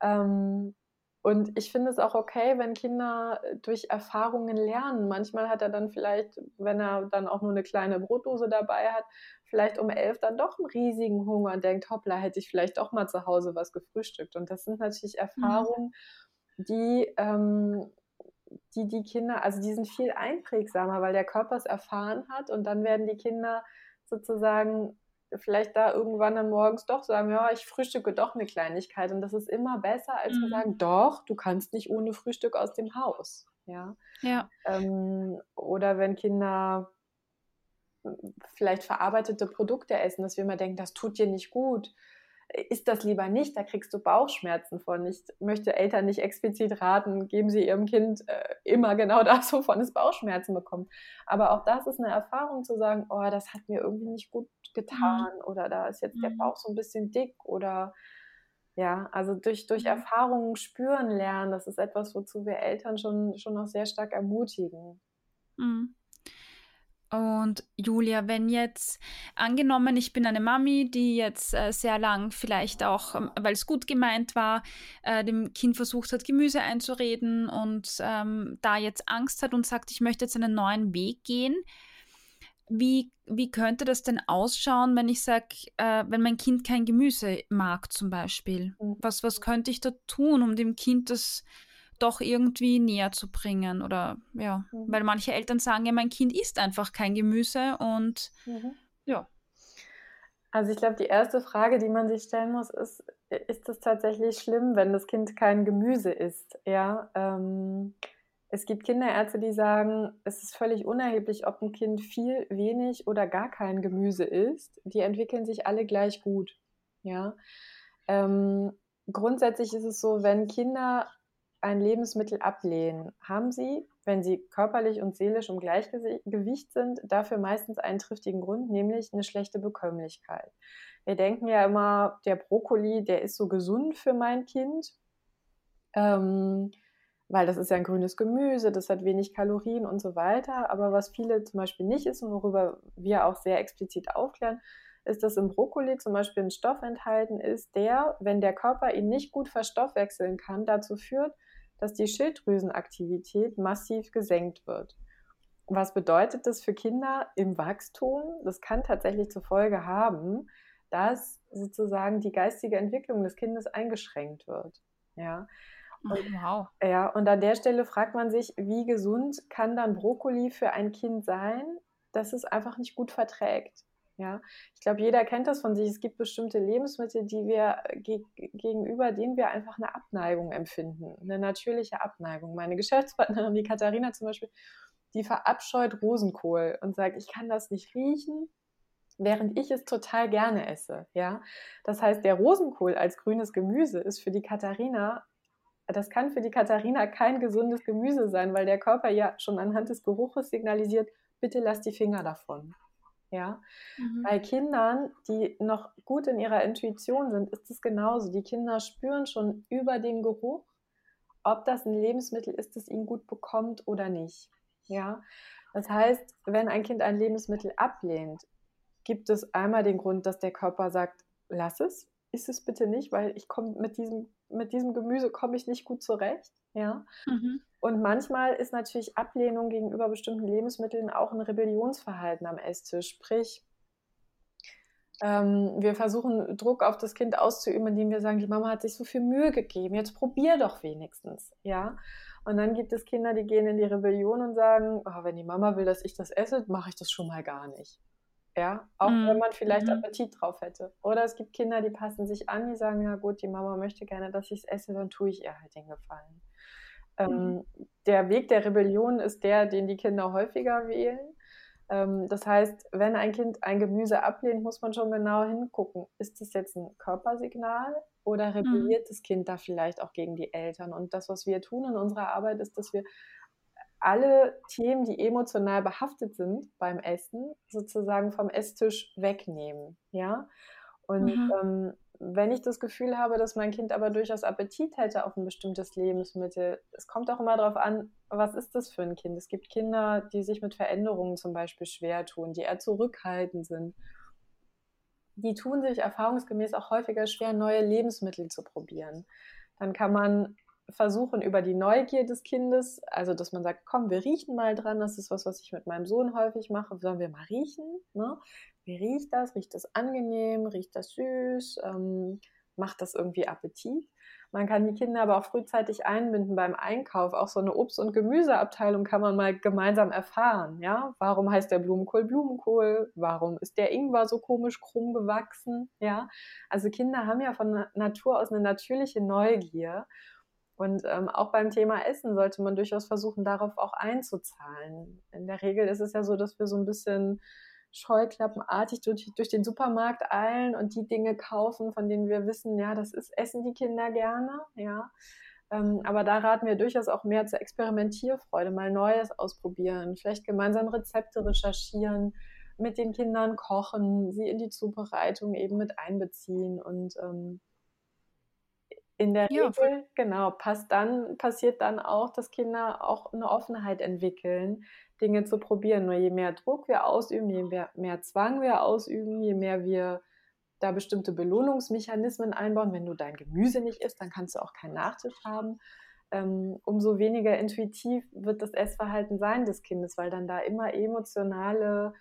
Ähm, und ich finde es auch okay, wenn Kinder äh, durch Erfahrungen lernen. Manchmal hat er dann vielleicht, wenn er dann auch nur eine kleine Brotdose dabei hat, vielleicht um elf dann doch einen riesigen Hunger und denkt, hoppla, hätte ich vielleicht doch mal zu Hause was gefrühstückt. Und das sind natürlich mhm. Erfahrungen, die, ähm, die die Kinder, also die sind viel einprägsamer, weil der Körper es erfahren hat und dann werden die Kinder sozusagen vielleicht da irgendwann dann morgens doch sagen, ja, ich frühstücke doch eine Kleinigkeit. Und das ist immer besser, als mhm. zu sagen, doch, du kannst nicht ohne Frühstück aus dem Haus. Ja. ja. Ähm, oder wenn Kinder hm, vielleicht verarbeitete Produkte essen, dass wir immer denken, das tut dir nicht gut ist das lieber nicht, da kriegst du Bauchschmerzen von. Ich möchte Eltern nicht explizit raten, geben sie ihrem Kind äh, immer genau das, wovon es Bauchschmerzen bekommt. Aber auch das ist eine Erfahrung zu sagen, oh, das hat mir irgendwie nicht gut getan mhm. oder da ist jetzt mhm. der Bauch so ein bisschen dick oder ja, also durch, durch mhm. Erfahrungen spüren lernen, das ist etwas, wozu wir Eltern schon, schon noch sehr stark ermutigen. Mhm. Und Julia, wenn jetzt angenommen, ich bin eine Mami, die jetzt äh, sehr lang vielleicht auch, ähm, weil es gut gemeint war, äh, dem Kind versucht hat, Gemüse einzureden und ähm, da jetzt Angst hat und sagt, ich möchte jetzt einen neuen Weg gehen. Wie, wie könnte das denn ausschauen, wenn ich sage, äh, wenn mein Kind kein Gemüse mag zum Beispiel? Mhm. Was, was könnte ich da tun, um dem Kind das doch irgendwie näher zu bringen. Oder ja, mhm. weil manche Eltern sagen ja, mein Kind isst einfach kein Gemüse und mhm. ja. Also ich glaube, die erste Frage, die man sich stellen muss, ist, ist es tatsächlich schlimm, wenn das Kind kein Gemüse isst? Ja, ähm, es gibt Kinderärzte, die sagen, es ist völlig unerheblich, ob ein Kind viel, wenig oder gar kein Gemüse isst. Die entwickeln sich alle gleich gut. Ja. Ähm, grundsätzlich ist es so, wenn Kinder ein Lebensmittel ablehnen, haben sie, wenn sie körperlich und seelisch im Gleichgewicht sind, dafür meistens einen triftigen Grund, nämlich eine schlechte Bekömmlichkeit. Wir denken ja immer, der Brokkoli, der ist so gesund für mein Kind, ähm, weil das ist ja ein grünes Gemüse, das hat wenig Kalorien und so weiter. Aber was viele zum Beispiel nicht ist und worüber wir auch sehr explizit aufklären, ist, dass im Brokkoli zum Beispiel ein Stoff enthalten ist, der, wenn der Körper ihn nicht gut verstoffwechseln kann, dazu führt, dass die Schilddrüsenaktivität massiv gesenkt wird. Was bedeutet das für Kinder im Wachstum? Das kann tatsächlich zur Folge haben, dass sozusagen die geistige Entwicklung des Kindes eingeschränkt wird. Ja. Und, wow. Ja, und an der Stelle fragt man sich, wie gesund kann dann Brokkoli für ein Kind sein, das es einfach nicht gut verträgt? Ja, ich glaube, jeder kennt das von sich. Es gibt bestimmte Lebensmittel, die wir äh, ge gegenüber denen wir einfach eine Abneigung empfinden, eine natürliche Abneigung. Meine Geschäftspartnerin, die Katharina zum Beispiel, die verabscheut Rosenkohl und sagt, ich kann das nicht riechen, während ich es total gerne esse. Ja, das heißt, der Rosenkohl als grünes Gemüse ist für die Katharina das kann für die Katharina kein gesundes Gemüse sein, weil der Körper ja schon anhand des Geruches signalisiert, bitte lass die Finger davon. Ja, mhm. bei Kindern, die noch gut in ihrer Intuition sind, ist es genauso. Die Kinder spüren schon über den Geruch, ob das ein Lebensmittel ist, das ihnen gut bekommt oder nicht. Ja, das heißt, wenn ein Kind ein Lebensmittel ablehnt, gibt es einmal den Grund, dass der Körper sagt, lass es, isst es bitte nicht, weil ich komme mit diesem, mit diesem Gemüse komme ich nicht gut zurecht. Ja. Mhm. Und manchmal ist natürlich Ablehnung gegenüber bestimmten Lebensmitteln auch ein Rebellionsverhalten am Esstisch. Sprich, ähm, wir versuchen Druck auf das Kind auszuüben, indem wir sagen, die Mama hat sich so viel Mühe gegeben, jetzt probier doch wenigstens, ja. Und dann gibt es Kinder, die gehen in die Rebellion und sagen, oh, wenn die Mama will, dass ich das esse, mache ich das schon mal gar nicht. Ja, auch mhm. wenn man vielleicht mhm. Appetit drauf hätte. Oder es gibt Kinder, die passen sich an, die sagen, ja gut, die Mama möchte gerne, dass ich es esse, dann tue ich ihr halt den Gefallen. Mhm. Ähm, der Weg der Rebellion ist der, den die Kinder häufiger wählen. Ähm, das heißt, wenn ein Kind ein Gemüse ablehnt, muss man schon genau hingucken. Ist das jetzt ein Körpersignal oder mhm. rebelliert mhm. das Kind da vielleicht auch gegen die Eltern? Und das, was wir tun in unserer Arbeit, ist, dass wir alle Themen, die emotional behaftet sind beim Essen, sozusagen vom Esstisch wegnehmen. Ja. Und mhm. ähm, wenn ich das Gefühl habe, dass mein Kind aber durchaus Appetit hätte auf ein bestimmtes Lebensmittel, es kommt auch immer darauf an, was ist das für ein Kind? Es gibt Kinder, die sich mit Veränderungen zum Beispiel schwer tun, die eher zurückhaltend sind. Die tun sich erfahrungsgemäß auch häufiger schwer, neue Lebensmittel zu probieren. Dann kann man versuchen, über die Neugier des Kindes, also dass man sagt, komm, wir riechen mal dran, das ist was, was ich mit meinem Sohn häufig mache, sollen wir mal riechen? Ne? Wie riecht das? Riecht das angenehm? Riecht das süß? Ähm, macht das irgendwie Appetit? Man kann die Kinder aber auch frühzeitig einbinden beim Einkauf. Auch so eine Obst- und Gemüseabteilung kann man mal gemeinsam erfahren. Ja, warum heißt der Blumenkohl Blumenkohl? Warum ist der Ingwer so komisch krumm gewachsen? Ja, also Kinder haben ja von Natur aus eine natürliche Neugier. Und ähm, auch beim Thema Essen sollte man durchaus versuchen, darauf auch einzuzahlen. In der Regel ist es ja so, dass wir so ein bisschen scheuklappenartig durch, durch den Supermarkt eilen und die Dinge kaufen, von denen wir wissen, ja, das ist, essen die Kinder gerne, ja. Ähm, aber da raten wir durchaus auch mehr zur Experimentierfreude, mal Neues ausprobieren, vielleicht gemeinsam Rezepte recherchieren, mit den Kindern kochen, sie in die Zubereitung eben mit einbeziehen und ähm, in der ja. Regel, genau, passt dann, passiert dann auch, dass Kinder auch eine Offenheit entwickeln, Dinge zu probieren. Nur je mehr Druck wir ausüben, je mehr, mehr Zwang wir ausüben, je mehr wir da bestimmte Belohnungsmechanismen einbauen. Wenn du dein Gemüse nicht isst, dann kannst du auch keinen Nachtisch haben. Ähm, umso weniger intuitiv wird das Essverhalten sein des Kindes, weil dann da immer emotionale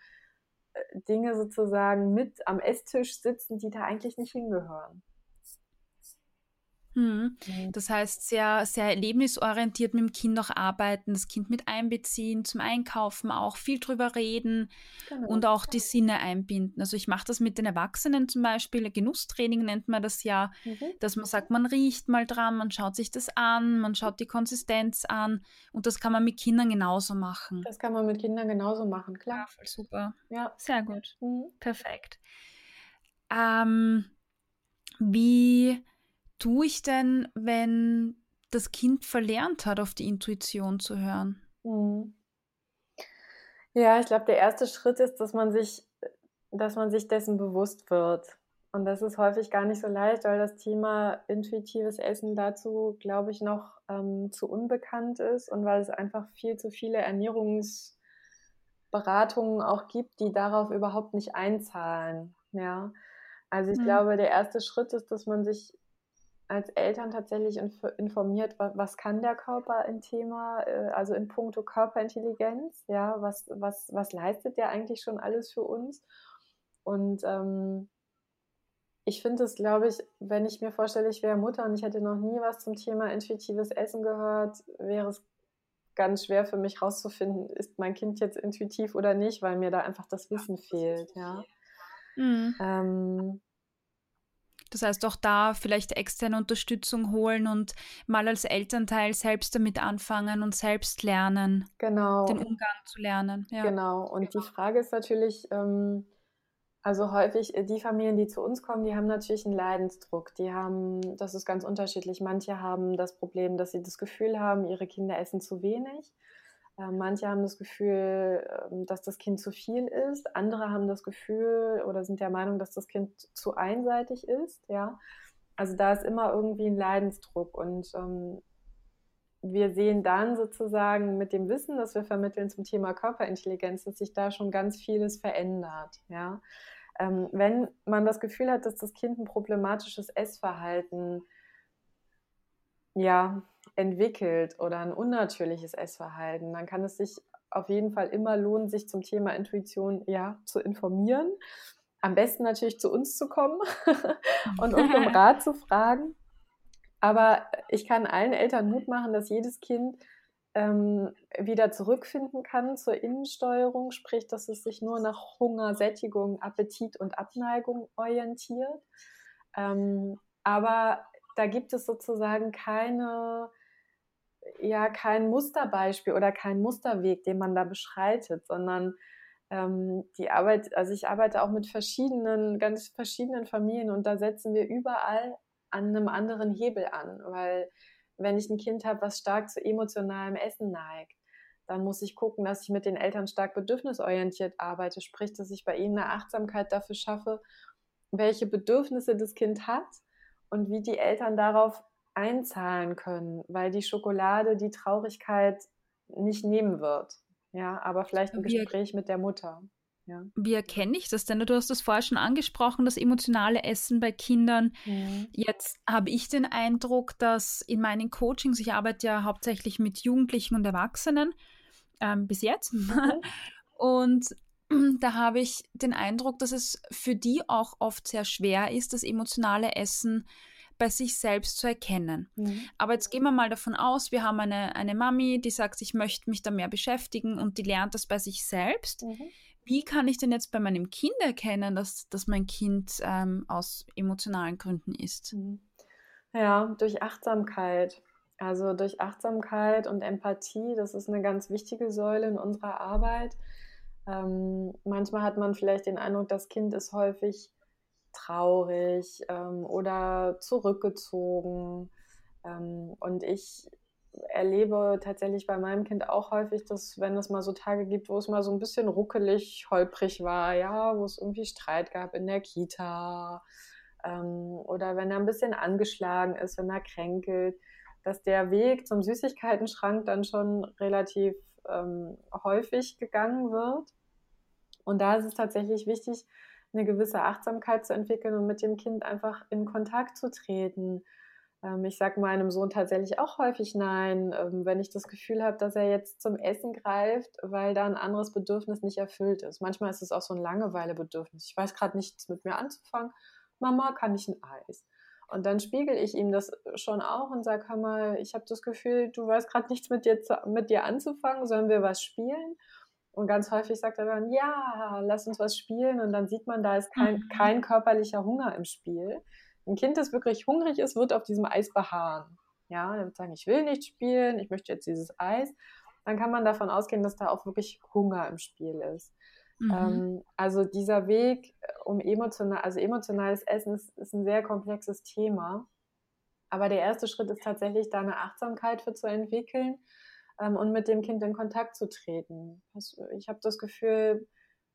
äh, Dinge sozusagen mit am Esstisch sitzen, die da eigentlich nicht hingehören. Mhm. Das heißt, sehr, sehr erlebnisorientiert mit dem Kind auch arbeiten, das Kind mit einbeziehen, zum Einkaufen auch viel drüber reden genau. und auch die Sinne einbinden. Also ich mache das mit den Erwachsenen zum Beispiel, Genusstraining nennt man das ja, mhm. dass man sagt, man riecht mal dran, man schaut sich das an, man schaut die Konsistenz an und das kann man mit Kindern genauso machen. Das kann man mit Kindern genauso machen, klar. Ja, voll super. Ja. Sehr gut. Mhm. Perfekt. Ähm, wie tue ich denn, wenn das Kind verlernt hat, auf die Intuition zu hören? Mhm. Ja, ich glaube, der erste Schritt ist, dass man sich, dass man sich dessen bewusst wird. Und das ist häufig gar nicht so leicht, weil das Thema intuitives Essen dazu, glaube ich, noch ähm, zu unbekannt ist und weil es einfach viel zu viele Ernährungsberatungen auch gibt, die darauf überhaupt nicht einzahlen. Ja, also ich mhm. glaube, der erste Schritt ist, dass man sich als Eltern tatsächlich informiert, was, kann der Körper im Thema, äh, also in puncto Körperintelligenz, ja, was, was, was leistet der eigentlich schon alles für uns? Und ähm, ich finde es, glaube ich, wenn ich mir vorstelle, ich wäre Mutter und ich hätte noch nie was zum Thema intuitives Essen gehört, wäre es ganz schwer für mich rauszufinden, ist mein Kind jetzt intuitiv oder nicht, weil mir da einfach das Wissen fehlt, ja. Mhm. Ähm, das heißt, auch da vielleicht externe Unterstützung holen und mal als Elternteil selbst damit anfangen und selbst lernen. Genau. Den Umgang zu lernen. Ja. Genau. Und die Frage ist natürlich, ähm, also häufig äh, die Familien, die zu uns kommen, die haben natürlich einen Leidensdruck. Die haben, das ist ganz unterschiedlich. Manche haben das Problem, dass sie das Gefühl haben, ihre Kinder essen zu wenig. Äh, manche haben das Gefühl, ähm, dass das Kind zu viel ist. Andere haben das Gefühl oder sind der Meinung, dass das Kind zu einseitig ist. Ja, also da ist immer irgendwie ein Leidensdruck und ähm, wir sehen dann sozusagen mit dem Wissen, das wir vermitteln zum Thema Körperintelligenz, dass sich da schon ganz vieles verändert. Ja, ähm, wenn man das Gefühl hat, dass das Kind ein problematisches Essverhalten ja, entwickelt oder ein unnatürliches Essverhalten, dann kann es sich auf jeden Fall immer lohnen, sich zum Thema Intuition ja zu informieren. Am besten natürlich zu uns zu kommen und uns um Rat zu fragen. Aber ich kann allen Eltern Mut machen, dass jedes Kind ähm, wieder zurückfinden kann zur Innensteuerung, sprich, dass es sich nur nach Hunger, Sättigung, Appetit und Abneigung orientiert. Ähm, aber da gibt es sozusagen keine, ja, kein Musterbeispiel oder kein Musterweg, den man da beschreitet, sondern ähm, die Arbeit, also ich arbeite auch mit verschiedenen, ganz verschiedenen Familien und da setzen wir überall an einem anderen Hebel an, weil wenn ich ein Kind habe, was stark zu emotionalem Essen neigt, dann muss ich gucken, dass ich mit den Eltern stark bedürfnisorientiert arbeite, sprich, dass ich bei ihnen eine Achtsamkeit dafür schaffe, welche Bedürfnisse das Kind hat und wie die Eltern darauf einzahlen können, weil die Schokolade die Traurigkeit nicht nehmen wird. Ja, aber vielleicht ein Gespräch mit der Mutter. Ja. Wie erkenne ich das denn? Du hast das vorher schon angesprochen, das emotionale Essen bei Kindern. Mhm. Jetzt habe ich den Eindruck, dass in meinen Coachings, ich arbeite ja hauptsächlich mit Jugendlichen und Erwachsenen, ähm, bis jetzt. Mhm. Und da habe ich den Eindruck, dass es für die auch oft sehr schwer ist, das emotionale Essen bei sich selbst zu erkennen. Mhm. Aber jetzt gehen wir mal davon aus, wir haben eine, eine Mami, die sagt, ich möchte mich da mehr beschäftigen und die lernt das bei sich selbst. Mhm. Wie kann ich denn jetzt bei meinem Kind erkennen, dass, dass mein Kind ähm, aus emotionalen Gründen ist? Mhm. Ja, durch Achtsamkeit. Also durch Achtsamkeit und Empathie, das ist eine ganz wichtige Säule in unserer Arbeit. Ähm, manchmal hat man vielleicht den Eindruck, das Kind ist häufig traurig ähm, oder zurückgezogen. Ähm, und ich erlebe tatsächlich bei meinem Kind auch häufig, dass wenn es mal so Tage gibt, wo es mal so ein bisschen ruckelig, holprig war, ja, wo es irgendwie Streit gab in der Kita ähm, oder wenn er ein bisschen angeschlagen ist, wenn er kränkelt, dass der Weg zum Süßigkeitenschrank dann schon relativ ähm, häufig gegangen wird. Und da ist es tatsächlich wichtig, eine gewisse Achtsamkeit zu entwickeln und mit dem Kind einfach in Kontakt zu treten. Ähm, ich sage meinem Sohn tatsächlich auch häufig nein, ähm, wenn ich das Gefühl habe, dass er jetzt zum Essen greift, weil da ein anderes Bedürfnis nicht erfüllt ist. Manchmal ist es auch so ein Langeweilebedürfnis. Ich weiß gerade nichts mit mir anzufangen. Mama, kann ich ein Eis? Und dann spiegel ich ihm das schon auch und sage, hör mal, ich habe das Gefühl, du weißt gerade nichts mit dir, zu, mit dir anzufangen, sollen wir was spielen? Und ganz häufig sagt er dann, ja, lass uns was spielen. Und dann sieht man, da ist kein, mhm. kein körperlicher Hunger im Spiel. Ein Kind, das wirklich hungrig ist, wird auf diesem Eis beharren. Ja, er wird sagen, ich will nicht spielen, ich möchte jetzt dieses Eis. Dann kann man davon ausgehen, dass da auch wirklich Hunger im Spiel ist. Mhm. Ähm, also dieser Weg äh, um emotional, also emotionales Essen ist, ist ein sehr komplexes Thema. Aber der erste Schritt ist tatsächlich, da eine Achtsamkeit für zu entwickeln ähm, und mit dem Kind in Kontakt zu treten. Ich habe das Gefühl,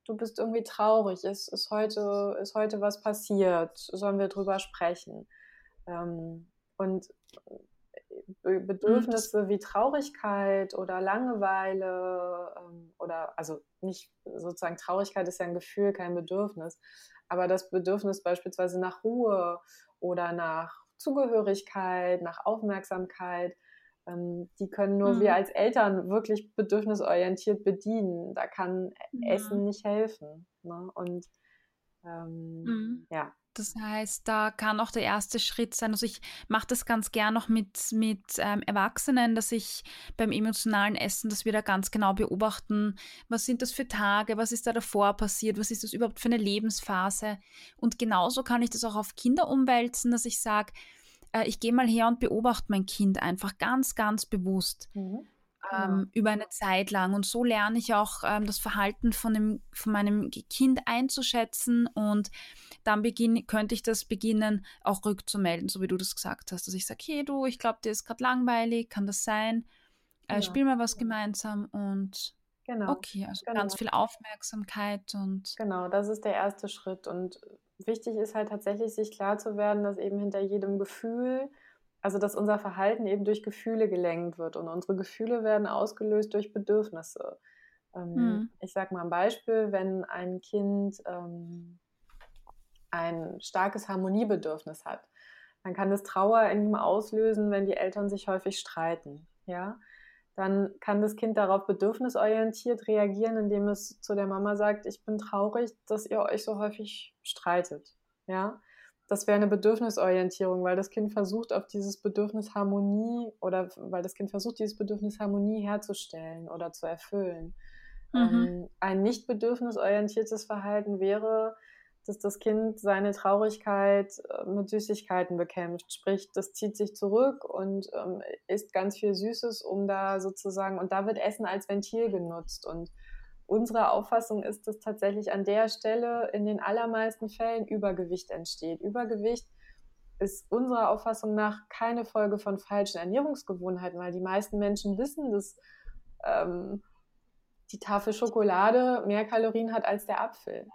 du bist irgendwie traurig, ist, ist, heute, ist heute was passiert, sollen wir drüber sprechen. Ähm, und Bedürfnisse wie Traurigkeit oder Langeweile ähm, oder also nicht sozusagen Traurigkeit ist ja ein Gefühl, kein Bedürfnis, aber das Bedürfnis beispielsweise nach Ruhe oder nach Zugehörigkeit, nach Aufmerksamkeit, die können nur mhm. wir als Eltern wirklich bedürfnisorientiert bedienen. Da kann ja. Essen nicht helfen. Ne? Und ähm, mhm. ja. Das heißt, da kann auch der erste Schritt sein. Also ich mache das ganz gern noch mit, mit ähm, Erwachsenen, dass ich beim emotionalen Essen, dass wir da ganz genau beobachten, was sind das für Tage, was ist da davor passiert, was ist das überhaupt für eine Lebensphase. Und genauso kann ich das auch auf Kinder umwälzen, dass ich sage, äh, ich gehe mal her und beobachte mein Kind einfach ganz, ganz bewusst. Mhm ähm, über eine Zeit lang. Und so lerne ich auch ähm, das Verhalten von, dem, von meinem Kind einzuschätzen und dann beginn, könnte ich das beginnen, auch rückzumelden, so wie du das gesagt hast. Dass ich sage, hey du, ich glaube, dir ist gerade langweilig, kann das sein? Äh, genau. Spiel mal was gemeinsam und Genau. Okay, also genau. ganz viel Aufmerksamkeit und. Genau, das ist der erste Schritt. Und wichtig ist halt tatsächlich, sich klar zu werden, dass eben hinter jedem Gefühl also dass unser Verhalten eben durch Gefühle gelenkt wird und unsere Gefühle werden ausgelöst durch Bedürfnisse. Ähm, hm. Ich sage mal ein Beispiel, wenn ein Kind ähm, ein starkes Harmoniebedürfnis hat, dann kann das Trauer in ihm auslösen, wenn die Eltern sich häufig streiten. Ja, dann kann das Kind darauf bedürfnisorientiert reagieren, indem es zu der Mama sagt, ich bin traurig, dass ihr euch so häufig streitet. Ja, das wäre eine Bedürfnisorientierung, weil das Kind versucht, auf dieses Bedürfnis Harmonie oder weil das Kind versucht, dieses Bedürfnis Harmonie herzustellen oder zu erfüllen. Mhm. Ähm, ein nicht bedürfnisorientiertes Verhalten wäre, dass das Kind seine Traurigkeit äh, mit Süßigkeiten bekämpft. Sprich, das zieht sich zurück und ähm, isst ganz viel Süßes, um da sozusagen, und da wird Essen als Ventil genutzt. Und unsere Auffassung ist, dass tatsächlich an der Stelle in den allermeisten Fällen Übergewicht entsteht. Übergewicht ist unserer Auffassung nach keine Folge von falschen Ernährungsgewohnheiten, weil die meisten Menschen wissen, dass ähm, die Tafel Schokolade mehr Kalorien hat als der Apfel.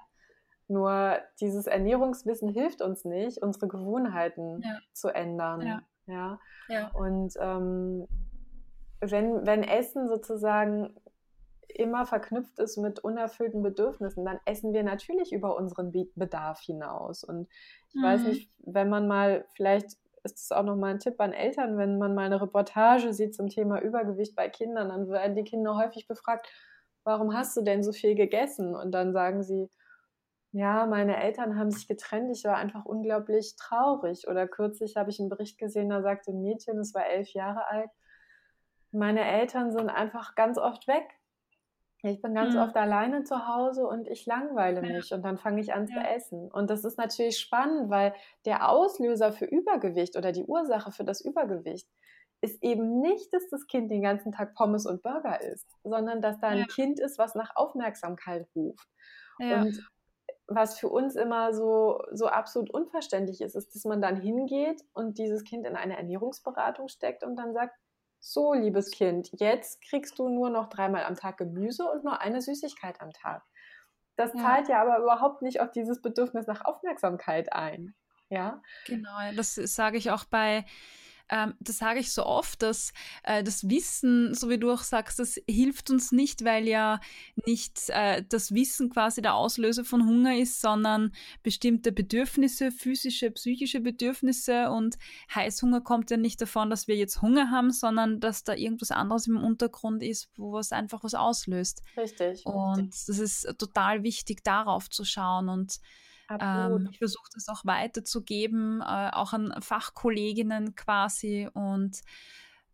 Nur dieses Ernährungswissen hilft uns nicht, unsere Gewohnheiten ja. zu ändern. Ja. ja? ja. Und ähm, wenn, wenn Essen sozusagen immer verknüpft ist mit unerfüllten Bedürfnissen, dann essen wir natürlich über unseren Bedarf hinaus. Und ich mhm. weiß nicht, wenn man mal, vielleicht ist es auch nochmal ein Tipp an Eltern, wenn man mal eine Reportage sieht zum Thema Übergewicht bei Kindern, dann werden die Kinder häufig befragt, warum hast du denn so viel gegessen? Und dann sagen sie, ja, meine Eltern haben sich getrennt, ich war einfach unglaublich traurig. Oder kürzlich habe ich einen Bericht gesehen, da sagte ein Mädchen, es war elf Jahre alt, meine Eltern sind einfach ganz oft weg. Ich bin ganz mhm. oft alleine zu Hause und ich langweile mich ja. und dann fange ich an ja. zu essen. Und das ist natürlich spannend, weil der Auslöser für Übergewicht oder die Ursache für das Übergewicht ist eben nicht, dass das Kind den ganzen Tag Pommes und Burger isst, sondern dass da ein ja. Kind ist, was nach Aufmerksamkeit ruft. Und was für uns immer so, so absolut unverständlich ist, ist, dass man dann hingeht und dieses Kind in eine Ernährungsberatung steckt und dann sagt, so, liebes Kind, jetzt kriegst du nur noch dreimal am Tag Gemüse und nur eine Süßigkeit am Tag. Das ja. zahlt ja aber überhaupt nicht auf dieses Bedürfnis nach Aufmerksamkeit ein. Ja. Genau, das sage ich auch bei ähm, das sage ich so oft, dass äh, das Wissen, so wie du auch sagst, das hilft uns nicht, weil ja nicht äh, das Wissen quasi der Auslöser von Hunger ist, sondern bestimmte Bedürfnisse, physische, psychische Bedürfnisse und Heißhunger kommt ja nicht davon, dass wir jetzt Hunger haben, sondern dass da irgendwas anderes im Untergrund ist, wo was einfach was auslöst. Richtig. Und das ist total wichtig, darauf zu schauen und ähm, ich versuche das auch weiterzugeben, äh, auch an Fachkolleginnen quasi und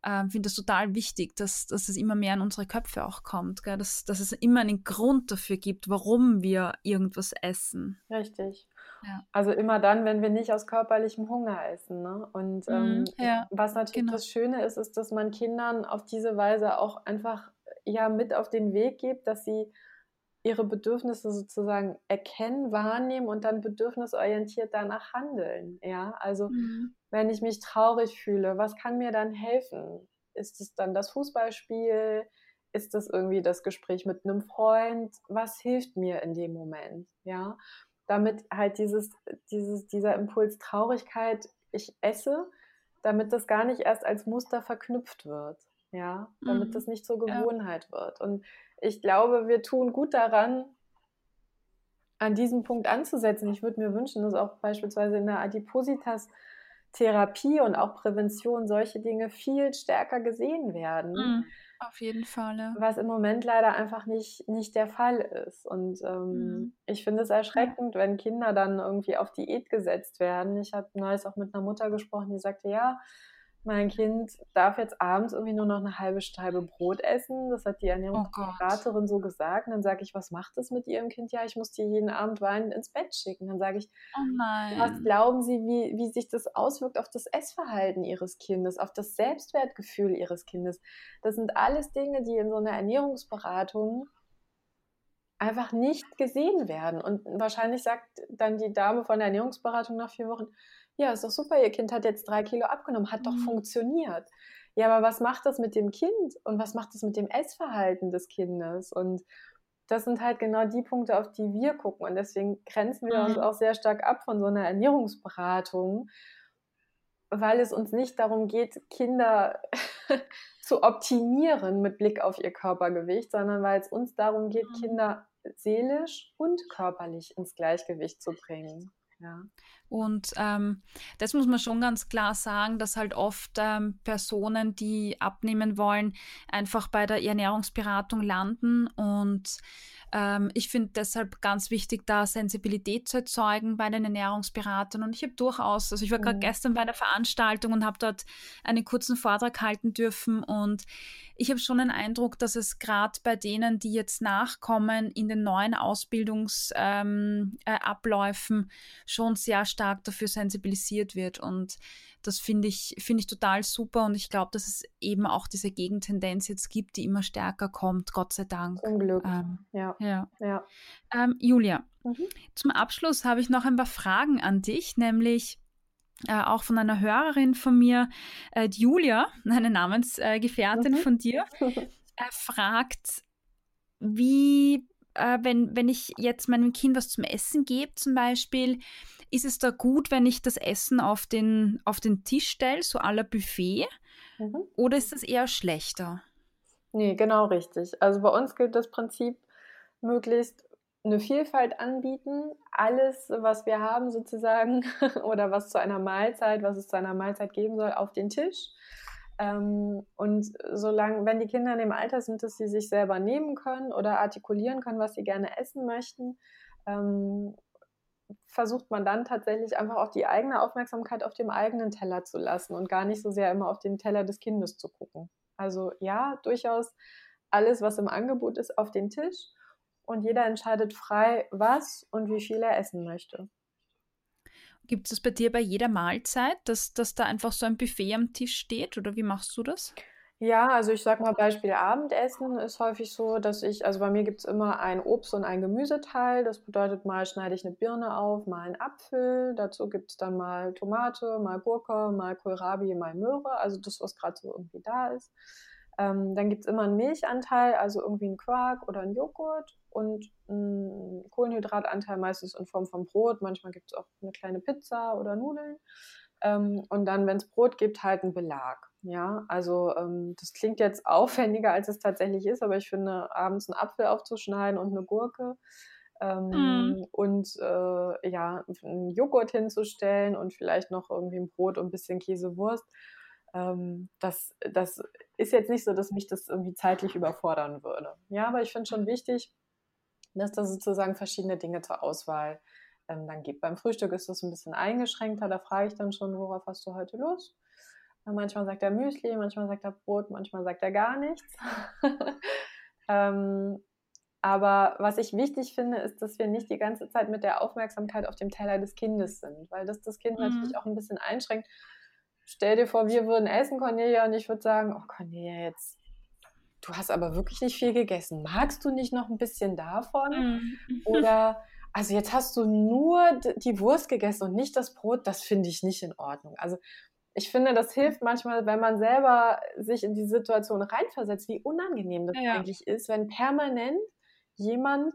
äh, finde das total wichtig, dass, dass es immer mehr in unsere Köpfe auch kommt, gell? Dass, dass es immer einen Grund dafür gibt, warum wir irgendwas essen. Richtig. Ja. Also immer dann, wenn wir nicht aus körperlichem Hunger essen. Ne? Und ähm, mhm, ja, was natürlich genau. das Schöne ist, ist, dass man Kindern auf diese Weise auch einfach ja mit auf den Weg gibt, dass sie ihre Bedürfnisse sozusagen erkennen, wahrnehmen und dann bedürfnisorientiert danach handeln. Ja, also mhm. wenn ich mich traurig fühle, was kann mir dann helfen? Ist es dann das Fußballspiel? Ist es irgendwie das Gespräch mit einem Freund? Was hilft mir in dem Moment? Ja, damit halt dieses, dieses, dieser Impuls Traurigkeit, ich esse, damit das gar nicht erst als Muster verknüpft wird. Ja, damit mhm. das nicht zur Gewohnheit ja. wird. Und ich glaube, wir tun gut daran, an diesem Punkt anzusetzen. Ich würde mir wünschen, dass auch beispielsweise in der Adipositas-Therapie und auch Prävention solche Dinge viel stärker gesehen werden. Mhm, auf jeden Fall. Ja. Was im Moment leider einfach nicht, nicht der Fall ist. Und ähm, mhm. ich finde es erschreckend, wenn Kinder dann irgendwie auf Diät gesetzt werden. Ich habe neulich auch mit einer Mutter gesprochen, die sagte, ja, mein Kind darf jetzt abends irgendwie nur noch eine halbe Scheibe Brot essen. Das hat die Ernährungsberaterin oh so gesagt. Und dann sage ich, was macht das mit Ihrem Kind? Ja, ich muss die jeden Abend weinend ins Bett schicken. Dann sage ich, oh was glauben Sie, wie, wie sich das auswirkt auf das Essverhalten Ihres Kindes, auf das Selbstwertgefühl Ihres Kindes? Das sind alles Dinge, die in so einer Ernährungsberatung einfach nicht gesehen werden. Und wahrscheinlich sagt dann die Dame von der Ernährungsberatung nach vier Wochen, ja, ist doch super, ihr Kind hat jetzt drei Kilo abgenommen, hat mhm. doch funktioniert. Ja, aber was macht das mit dem Kind und was macht das mit dem Essverhalten des Kindes? Und das sind halt genau die Punkte, auf die wir gucken. Und deswegen grenzen wir mhm. uns auch sehr stark ab von so einer Ernährungsberatung, weil es uns nicht darum geht, Kinder zu optimieren mit Blick auf ihr Körpergewicht, sondern weil es uns darum geht, mhm. Kinder seelisch und körperlich ins Gleichgewicht zu bringen. Ja. Und ähm, das muss man schon ganz klar sagen, dass halt oft ähm, Personen, die abnehmen wollen, einfach bei der Ernährungsberatung landen. Und ähm, ich finde deshalb ganz wichtig, da Sensibilität zu erzeugen bei den Ernährungsberatern. Und ich habe durchaus, also ich war gerade mhm. gestern bei der Veranstaltung und habe dort einen kurzen Vortrag halten dürfen. Und ich habe schon den Eindruck, dass es gerade bei denen, die jetzt nachkommen, in den neuen Ausbildungsabläufen ähm, äh, schon sehr stark dafür sensibilisiert wird. Und das finde ich, finde ich total super. Und ich glaube, dass es eben auch diese Gegentendenz jetzt gibt, die immer stärker kommt, Gott sei Dank. Zum Glück. Ähm, ja. ja. ja. Ähm, Julia, mhm. zum Abschluss habe ich noch ein paar Fragen an dich, nämlich äh, auch von einer Hörerin von mir, äh, Julia, eine Namensgefährtin mhm. von dir. Er fragt, wie, äh, wenn, wenn ich jetzt meinem Kind was zum Essen gebe, zum Beispiel, ist es da gut, wenn ich das Essen auf den, auf den Tisch stelle, so aller Buffet? Mhm. Oder ist das eher schlechter? Nee, genau richtig. Also bei uns gilt das Prinzip, möglichst eine Vielfalt anbieten, alles, was wir haben sozusagen oder was zu einer Mahlzeit, was es zu einer Mahlzeit geben soll, auf den Tisch. Ähm, und solange, wenn die Kinder in dem Alter sind, dass sie sich selber nehmen können oder artikulieren können, was sie gerne essen möchten, ähm, versucht man dann tatsächlich einfach auch die eigene Aufmerksamkeit auf dem eigenen Teller zu lassen und gar nicht so sehr immer auf den Teller des Kindes zu gucken. Also ja, durchaus alles, was im Angebot ist, auf den Tisch und jeder entscheidet frei, was und wie viel er essen möchte. Gibt es bei dir bei jeder Mahlzeit, dass, dass da einfach so ein Buffet am Tisch steht oder wie machst du das? Ja, also ich sag mal Beispiel Abendessen ist häufig so, dass ich, also bei mir gibt es immer ein Obst- und ein Gemüseteil. Das bedeutet, mal schneide ich eine Birne auf, mal einen Apfel. Dazu gibt es dann mal Tomate, mal Gurke, mal Kohlrabi, mal Möhre. Also das, was gerade so irgendwie da ist. Ähm, dann gibt es immer einen Milchanteil, also irgendwie einen Quark oder einen Joghurt und einen Kohlenhydratanteil meistens in Form von Brot. Manchmal gibt es auch eine kleine Pizza oder Nudeln. Ähm, und dann, wenn es Brot gibt, halt einen Belag. Ja, also ähm, das klingt jetzt aufwendiger, als es tatsächlich ist, aber ich finde, abends einen Apfel aufzuschneiden und eine Gurke ähm, mm. und äh, ja, einen Joghurt hinzustellen und vielleicht noch irgendwie ein Brot und ein bisschen Käsewurst. Ähm, das, das ist jetzt nicht so, dass mich das irgendwie zeitlich überfordern würde. Ja, aber ich finde schon wichtig, dass da sozusagen verschiedene Dinge zur Auswahl ähm, dann gibt. Beim Frühstück ist das ein bisschen eingeschränkter, da frage ich dann schon, worauf hast du heute Lust? Manchmal sagt er Müsli, manchmal sagt er Brot, manchmal sagt er gar nichts. ähm, aber was ich wichtig finde, ist, dass wir nicht die ganze Zeit mit der Aufmerksamkeit auf dem Teller des Kindes sind, weil das das Kind mhm. natürlich auch ein bisschen einschränkt. Stell dir vor, wir würden essen, Cornelia, und ich würde sagen, oh Cornelia, jetzt du hast aber wirklich nicht viel gegessen. Magst du nicht noch ein bisschen davon? Mhm. Oder, also jetzt hast du nur die Wurst gegessen und nicht das Brot, das finde ich nicht in Ordnung. Also ich finde, das hilft manchmal, wenn man selber sich in die Situation reinversetzt, wie unangenehm das ja. eigentlich ist, wenn permanent jemand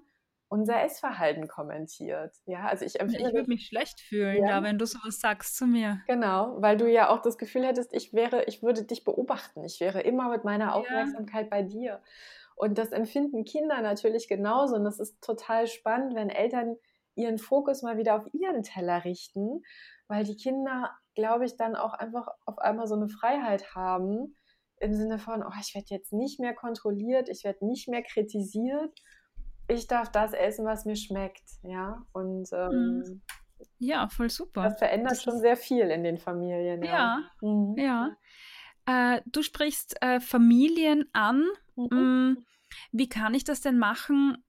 unser Essverhalten kommentiert. Ja, also ich empfinde. Ich würde mich schlecht fühlen, ja. da, wenn du sowas sagst zu mir. Genau, weil du ja auch das Gefühl hättest, ich wäre, ich würde dich beobachten. Ich wäre immer mit meiner Aufmerksamkeit ja. bei dir. Und das empfinden Kinder natürlich genauso. Und das ist total spannend, wenn Eltern ihren Fokus mal wieder auf ihren Teller richten, weil die Kinder, glaube ich, dann auch einfach auf einmal so eine Freiheit haben im Sinne von, oh, ich werde jetzt nicht mehr kontrolliert, ich werde nicht mehr kritisiert ich darf das essen, was mir schmeckt, ja. Und ähm, mhm. ja, voll super. Das verändert das schon sehr viel in den Familien. Ja, ja. Mhm. ja. Äh, du sprichst äh, Familien an. Mhm. Mm, wie kann ich das denn machen,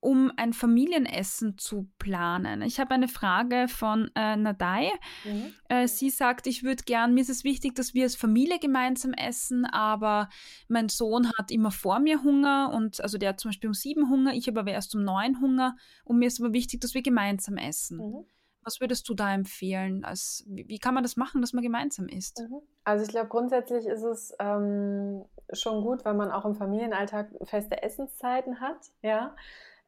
um ein Familienessen zu planen. Ich habe eine Frage von äh, Nadai. Mhm. Äh, sie sagt, ich würde gern, mir ist es wichtig, dass wir als Familie gemeinsam essen, aber mein Sohn hat immer vor mir Hunger und also der hat zum Beispiel um sieben Hunger, ich habe aber erst um neun Hunger und mir ist aber wichtig, dass wir gemeinsam essen. Mhm. Was würdest du da empfehlen? Als, wie, wie, kann man das machen, dass man gemeinsam isst? Mhm. Also ich glaube, grundsätzlich ist es ähm, schon gut, wenn man auch im Familienalltag feste Essenszeiten hat, ja.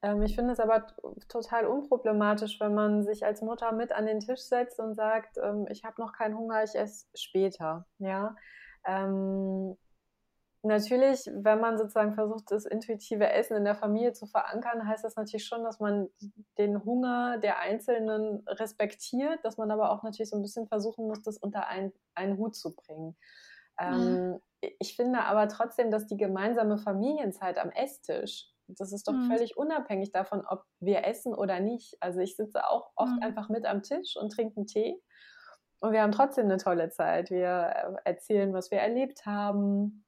Ähm, ich finde es aber total unproblematisch, wenn man sich als Mutter mit an den Tisch setzt und sagt, ähm, ich habe noch keinen Hunger, ich esse später. Ja. Ähm, natürlich, wenn man sozusagen versucht, das intuitive Essen in der Familie zu verankern, heißt das natürlich schon, dass man den Hunger der Einzelnen respektiert, dass man aber auch natürlich so ein bisschen versuchen muss, das unter ein, einen Hut zu bringen. Mhm. Ähm, ich finde aber trotzdem, dass die gemeinsame Familienzeit am Esstisch das ist doch mhm. völlig unabhängig davon, ob wir essen oder nicht. Also ich sitze auch oft mhm. einfach mit am Tisch und trinke einen Tee. Und wir haben trotzdem eine tolle Zeit. Wir äh, erzählen, was wir erlebt haben.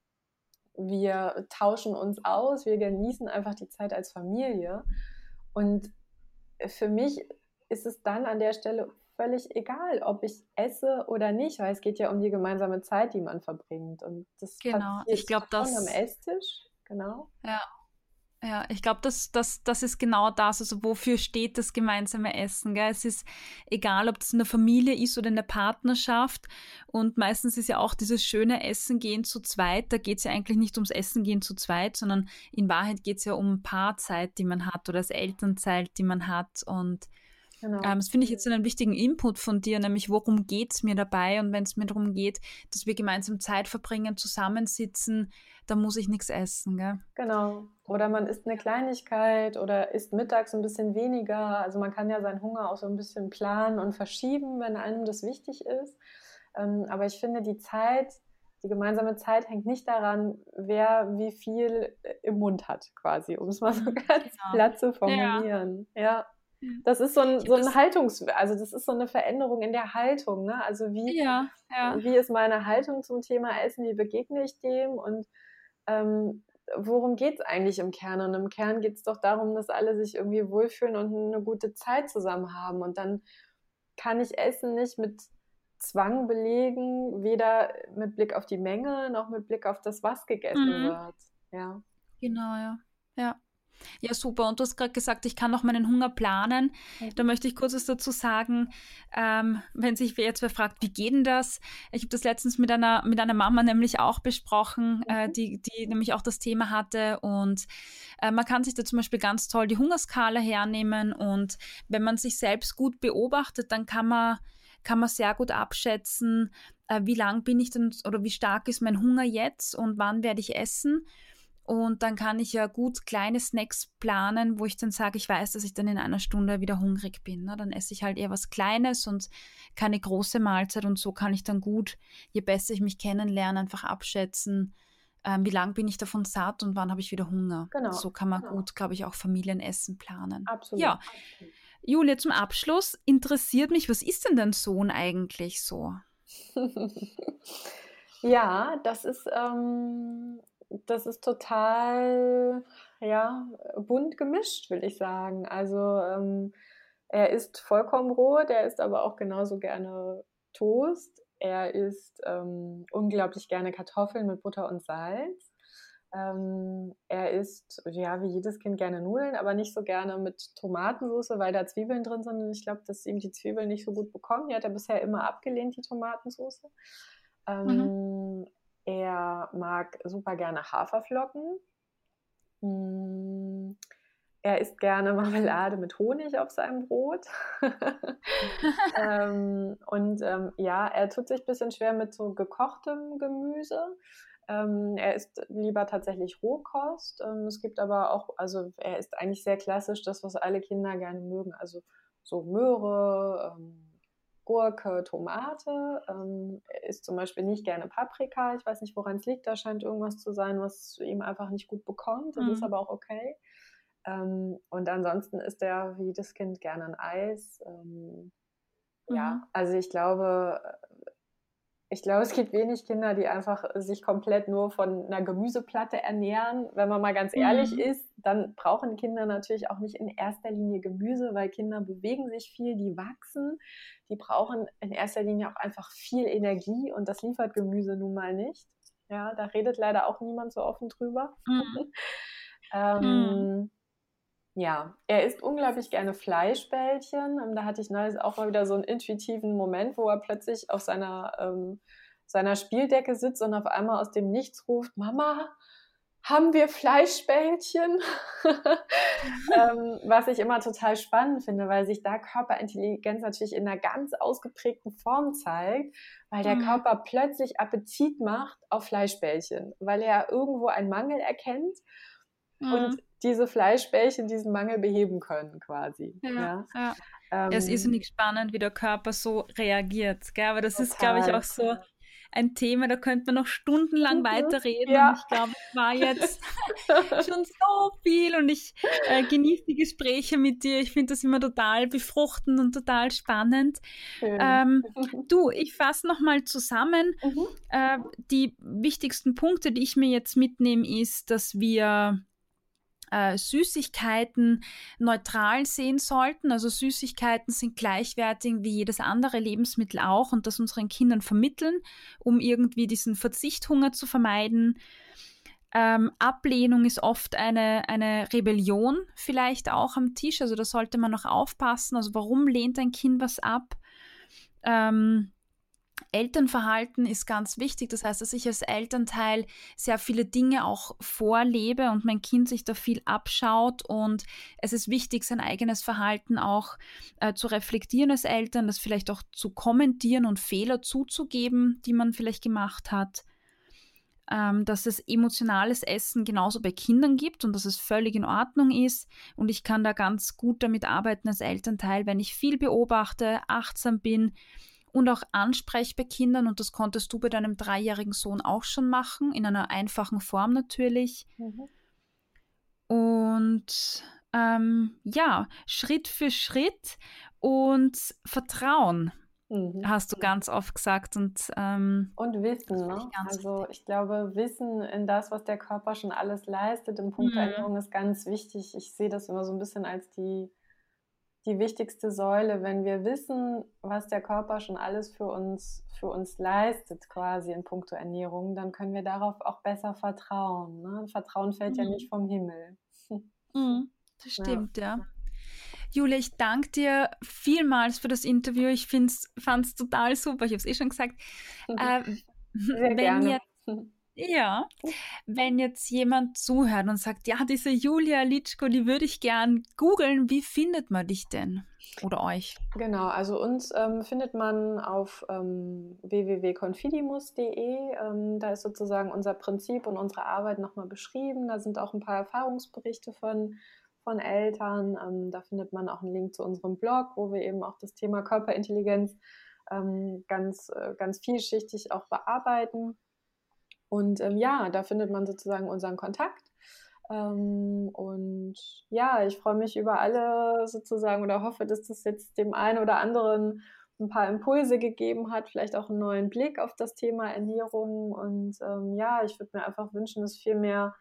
Wir tauschen uns aus. Wir genießen einfach die Zeit als Familie. Und für mich ist es dann an der Stelle völlig egal, ob ich esse oder nicht, weil es geht ja um die gemeinsame Zeit, die man verbringt. Und das genau. ich glaube, das am Esstisch. Genau. Ja, ja, ich glaube, das, das, das ist genau das. Also, wofür steht das gemeinsame Essen? Gell? Es ist egal, ob das in der Familie ist oder in der Partnerschaft. Und meistens ist ja auch dieses schöne Essen gehen zu zweit. Da geht es ja eigentlich nicht ums Essen gehen zu zweit, sondern in Wahrheit geht es ja um Paarzeit, die man hat oder das Elternzeit, die man hat. Und Genau. Ähm, das finde ich jetzt einen wichtigen Input von dir, nämlich worum geht es mir dabei? Und wenn es mir darum geht, dass wir gemeinsam Zeit verbringen, zusammensitzen, dann muss ich nichts essen. Gell? Genau. Oder man isst eine Kleinigkeit oder isst mittags ein bisschen weniger. Also man kann ja seinen Hunger auch so ein bisschen planen und verschieben, wenn einem das wichtig ist. Ähm, aber ich finde, die Zeit, die gemeinsame Zeit hängt nicht daran, wer wie viel im Mund hat, quasi, um es mal so ganz genau. platt zu formulieren. Ja. ja. Das ist so ein, so ein Haltungs-, also das ist so eine Veränderung in der Haltung, ne? Also wie, ja, ja. wie ist meine Haltung zum Thema Essen, wie begegne ich dem und ähm, worum geht es eigentlich im Kern? Und im Kern geht es doch darum, dass alle sich irgendwie wohlfühlen und eine gute Zeit zusammen haben. Und dann kann ich Essen nicht mit Zwang belegen, weder mit Blick auf die Menge noch mit Blick auf das, was gegessen mhm. wird. Ja. Genau, ja. Ja. Ja, super. Und du hast gerade gesagt, ich kann noch meinen Hunger planen. Da möchte ich kurz was dazu sagen. Ähm, wenn sich jetzt wer fragt, wie geht denn das? Ich habe das letztens mit einer, mit einer Mama nämlich auch besprochen, äh, mhm. äh, die, die nämlich auch das Thema hatte. Und äh, man kann sich da zum Beispiel ganz toll die Hungerskala hernehmen. Und wenn man sich selbst gut beobachtet, dann kann man, kann man sehr gut abschätzen, äh, wie lang bin ich denn oder wie stark ist mein Hunger jetzt und wann werde ich essen. Und dann kann ich ja gut kleine Snacks planen, wo ich dann sage, ich weiß, dass ich dann in einer Stunde wieder hungrig bin. Ne? Dann esse ich halt eher was Kleines und keine große Mahlzeit. Und so kann ich dann gut, je besser ich mich kennenlerne, einfach abschätzen, ähm, wie lang bin ich davon satt und wann habe ich wieder Hunger. Genau. So kann man genau. gut, glaube ich, auch Familienessen planen. Absolut. Ja. Julia, zum Abschluss interessiert mich, was ist denn dein Sohn eigentlich so? ja, das ist ähm, das ist total, ja, bunt gemischt, will ich sagen. Also ähm, er isst vollkommen Brot, er isst aber auch genauso gerne Toast. Er isst ähm, unglaublich gerne Kartoffeln mit Butter und Salz. Ähm, er isst, ja, wie jedes Kind gerne Nudeln, aber nicht so gerne mit Tomatensauce, weil da Zwiebeln drin sind. Und ich glaube, dass ihm die Zwiebeln nicht so gut bekommen. Die hat er bisher immer abgelehnt, die Tomatensauce. Ähm, mhm. Er mag super gerne Haferflocken. Mm, er isst gerne Marmelade mit Honig auf seinem Brot. ähm, und ähm, ja, er tut sich ein bisschen schwer mit so gekochtem Gemüse. Ähm, er isst lieber tatsächlich Rohkost. Ähm, es gibt aber auch, also er isst eigentlich sehr klassisch das, was alle Kinder gerne mögen. Also so Möhre, ähm, Gurke, Tomate. Ähm, isst zum Beispiel nicht gerne Paprika. Ich weiß nicht, woran es liegt. Da scheint irgendwas zu sein, was ihm einfach nicht gut bekommt. Das mhm. ist aber auch okay. Ähm, und ansonsten isst er wie jedes Kind gerne ein Eis. Ähm, mhm. Ja, also ich glaube, ich glaube, es gibt wenig Kinder, die einfach sich komplett nur von einer Gemüseplatte ernähren. Wenn man mal ganz ehrlich mhm. ist, dann brauchen Kinder natürlich auch nicht in erster Linie Gemüse, weil Kinder bewegen sich viel, die wachsen. Die brauchen in erster Linie auch einfach viel Energie und das liefert Gemüse nun mal nicht. Ja, da redet leider auch niemand so offen drüber. Mhm. ähm, mhm. Ja, er isst unglaublich gerne Fleischbällchen. Da hatte ich neulich auch mal wieder so einen intuitiven Moment, wo er plötzlich auf seiner, ähm, seiner Spieldecke sitzt und auf einmal aus dem Nichts ruft, Mama, haben wir Fleischbällchen? ähm, was ich immer total spannend finde, weil sich da Körperintelligenz natürlich in einer ganz ausgeprägten Form zeigt, weil der mhm. Körper plötzlich Appetit macht auf Fleischbällchen, weil er irgendwo einen Mangel erkennt mhm. und diese Fleischbällchen diesen Mangel beheben können, quasi. Ja, ja. ja. Ähm, es ist nicht spannend, wie der Körper so reagiert. Gell? Aber das total. ist, glaube ich, auch so ein Thema, da könnte man noch stundenlang mhm, weiterreden. Ja. Ich glaube, es war jetzt schon so viel und ich äh, genieße die Gespräche mit dir. Ich finde das immer total befruchtend und total spannend. Ähm, du, ich fasse nochmal zusammen. Mhm. Äh, die wichtigsten Punkte, die ich mir jetzt mitnehme, ist, dass wir äh, Süßigkeiten neutral sehen sollten. Also Süßigkeiten sind gleichwertig wie jedes andere Lebensmittel auch und das unseren Kindern vermitteln, um irgendwie diesen Verzichthunger zu vermeiden. Ähm, Ablehnung ist oft eine, eine Rebellion vielleicht auch am Tisch. Also da sollte man noch aufpassen. Also warum lehnt ein Kind was ab? Ähm, Elternverhalten ist ganz wichtig. Das heißt, dass ich als Elternteil sehr viele Dinge auch vorlebe und mein Kind sich da viel abschaut. Und es ist wichtig, sein eigenes Verhalten auch äh, zu reflektieren als Eltern, das vielleicht auch zu kommentieren und Fehler zuzugeben, die man vielleicht gemacht hat. Ähm, dass es emotionales Essen genauso bei Kindern gibt und dass es völlig in Ordnung ist. Und ich kann da ganz gut damit arbeiten als Elternteil, wenn ich viel beobachte, achtsam bin und auch ansprech bei Kindern. Und das konntest du bei deinem dreijährigen Sohn auch schon machen, in einer einfachen Form natürlich. Mhm. Und ähm, ja, Schritt für Schritt und Vertrauen. Mhm. Hast du ganz oft gesagt. Und, ähm, und Wissen. Ne? Also wichtig. ich glaube, Wissen in das, was der Körper schon alles leistet im Punkt mhm. Ernährung ist ganz wichtig. Ich sehe das immer so ein bisschen als die die wichtigste Säule, wenn wir wissen, was der Körper schon alles für uns, für uns leistet, quasi in puncto Ernährung, dann können wir darauf auch besser vertrauen. Ne? Vertrauen fällt mhm. ja nicht vom Himmel. Mhm, das stimmt, ja. ja. Julia, ich danke dir vielmals für das Interview. Ich fand es total super. Ich habe es eh schon gesagt. Äh, Sehr gerne. Ihr, ja, wenn jetzt jemand zuhört und sagt, ja, diese Julia Litschko, die würde ich gern googeln, wie findet man dich denn oder euch? Genau, also uns ähm, findet man auf ähm, www.confidimus.de. Ähm, da ist sozusagen unser Prinzip und unsere Arbeit nochmal beschrieben. Da sind auch ein paar Erfahrungsberichte von, von Eltern. Ähm, da findet man auch einen Link zu unserem Blog, wo wir eben auch das Thema Körperintelligenz ähm, ganz, äh, ganz vielschichtig auch bearbeiten. Und ähm, ja, da findet man sozusagen unseren Kontakt. Ähm, und ja, ich freue mich über alle sozusagen oder hoffe, dass das jetzt dem einen oder anderen ein paar Impulse gegeben hat, vielleicht auch einen neuen Blick auf das Thema Ernährung. Und ähm, ja, ich würde mir einfach wünschen, dass viel mehr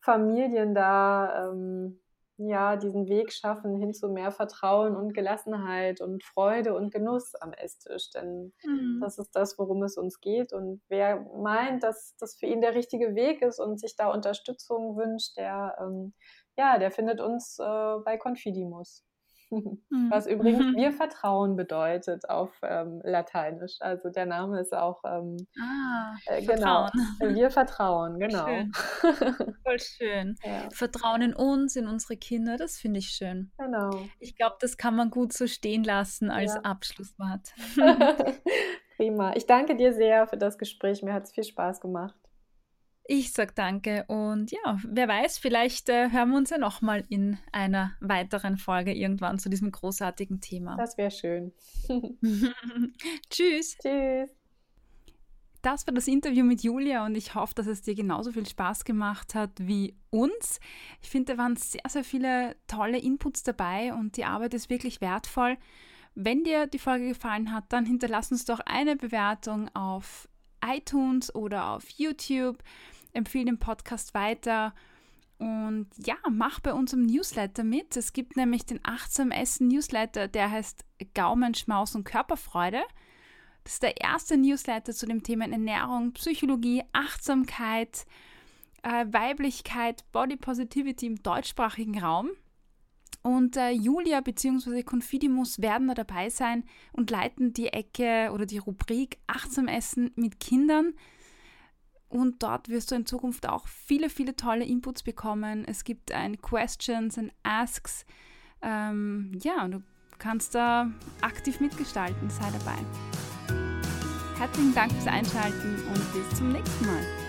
Familien da ähm, ja, diesen Weg schaffen hin zu mehr Vertrauen und Gelassenheit und Freude und Genuss am Esstisch. Denn mhm. das ist das, worum es uns geht. Und wer meint, dass das für ihn der richtige Weg ist und sich da Unterstützung wünscht, der, ähm, ja, der findet uns äh, bei Confidimus. Was mhm. übrigens wir Vertrauen bedeutet auf ähm, Lateinisch. Also der Name ist auch ähm, ah, äh, genau. Wir vertrauen, genau. Schön. Voll schön. Ja. Vertrauen in uns, in unsere Kinder, das finde ich schön. Genau. Ich glaube, das kann man gut so stehen lassen als ja. Abschlusswort. Prima. Ich danke dir sehr für das Gespräch. Mir hat es viel Spaß gemacht. Ich sag danke und ja, wer weiß, vielleicht äh, hören wir uns ja nochmal in einer weiteren Folge irgendwann zu diesem großartigen Thema. Das wäre schön. Tschüss. Tschüss. Das war das Interview mit Julia und ich hoffe, dass es dir genauso viel Spaß gemacht hat wie uns. Ich finde, da waren sehr, sehr viele tolle Inputs dabei und die Arbeit ist wirklich wertvoll. Wenn dir die Folge gefallen hat, dann hinterlass uns doch eine Bewertung auf iTunes oder auf YouTube empfehle den Podcast weiter und ja, mach bei unserem Newsletter mit. Es gibt nämlich den Achtsam Essen Newsletter, der heißt Gaumen, Schmaus und Körperfreude. Das ist der erste Newsletter zu dem Thema Ernährung, Psychologie, Achtsamkeit, äh, Weiblichkeit, Body Positivity im deutschsprachigen Raum. Und äh, Julia bzw. Confidimus werden da dabei sein und leiten die Ecke oder die Rubrik Achtsam Essen mit Kindern. Und dort wirst du in Zukunft auch viele, viele tolle Inputs bekommen. Es gibt ein Questions and Asks. Ähm, ja, du kannst da aktiv mitgestalten. Sei dabei. Herzlichen Dank fürs Einschalten und bis zum nächsten Mal.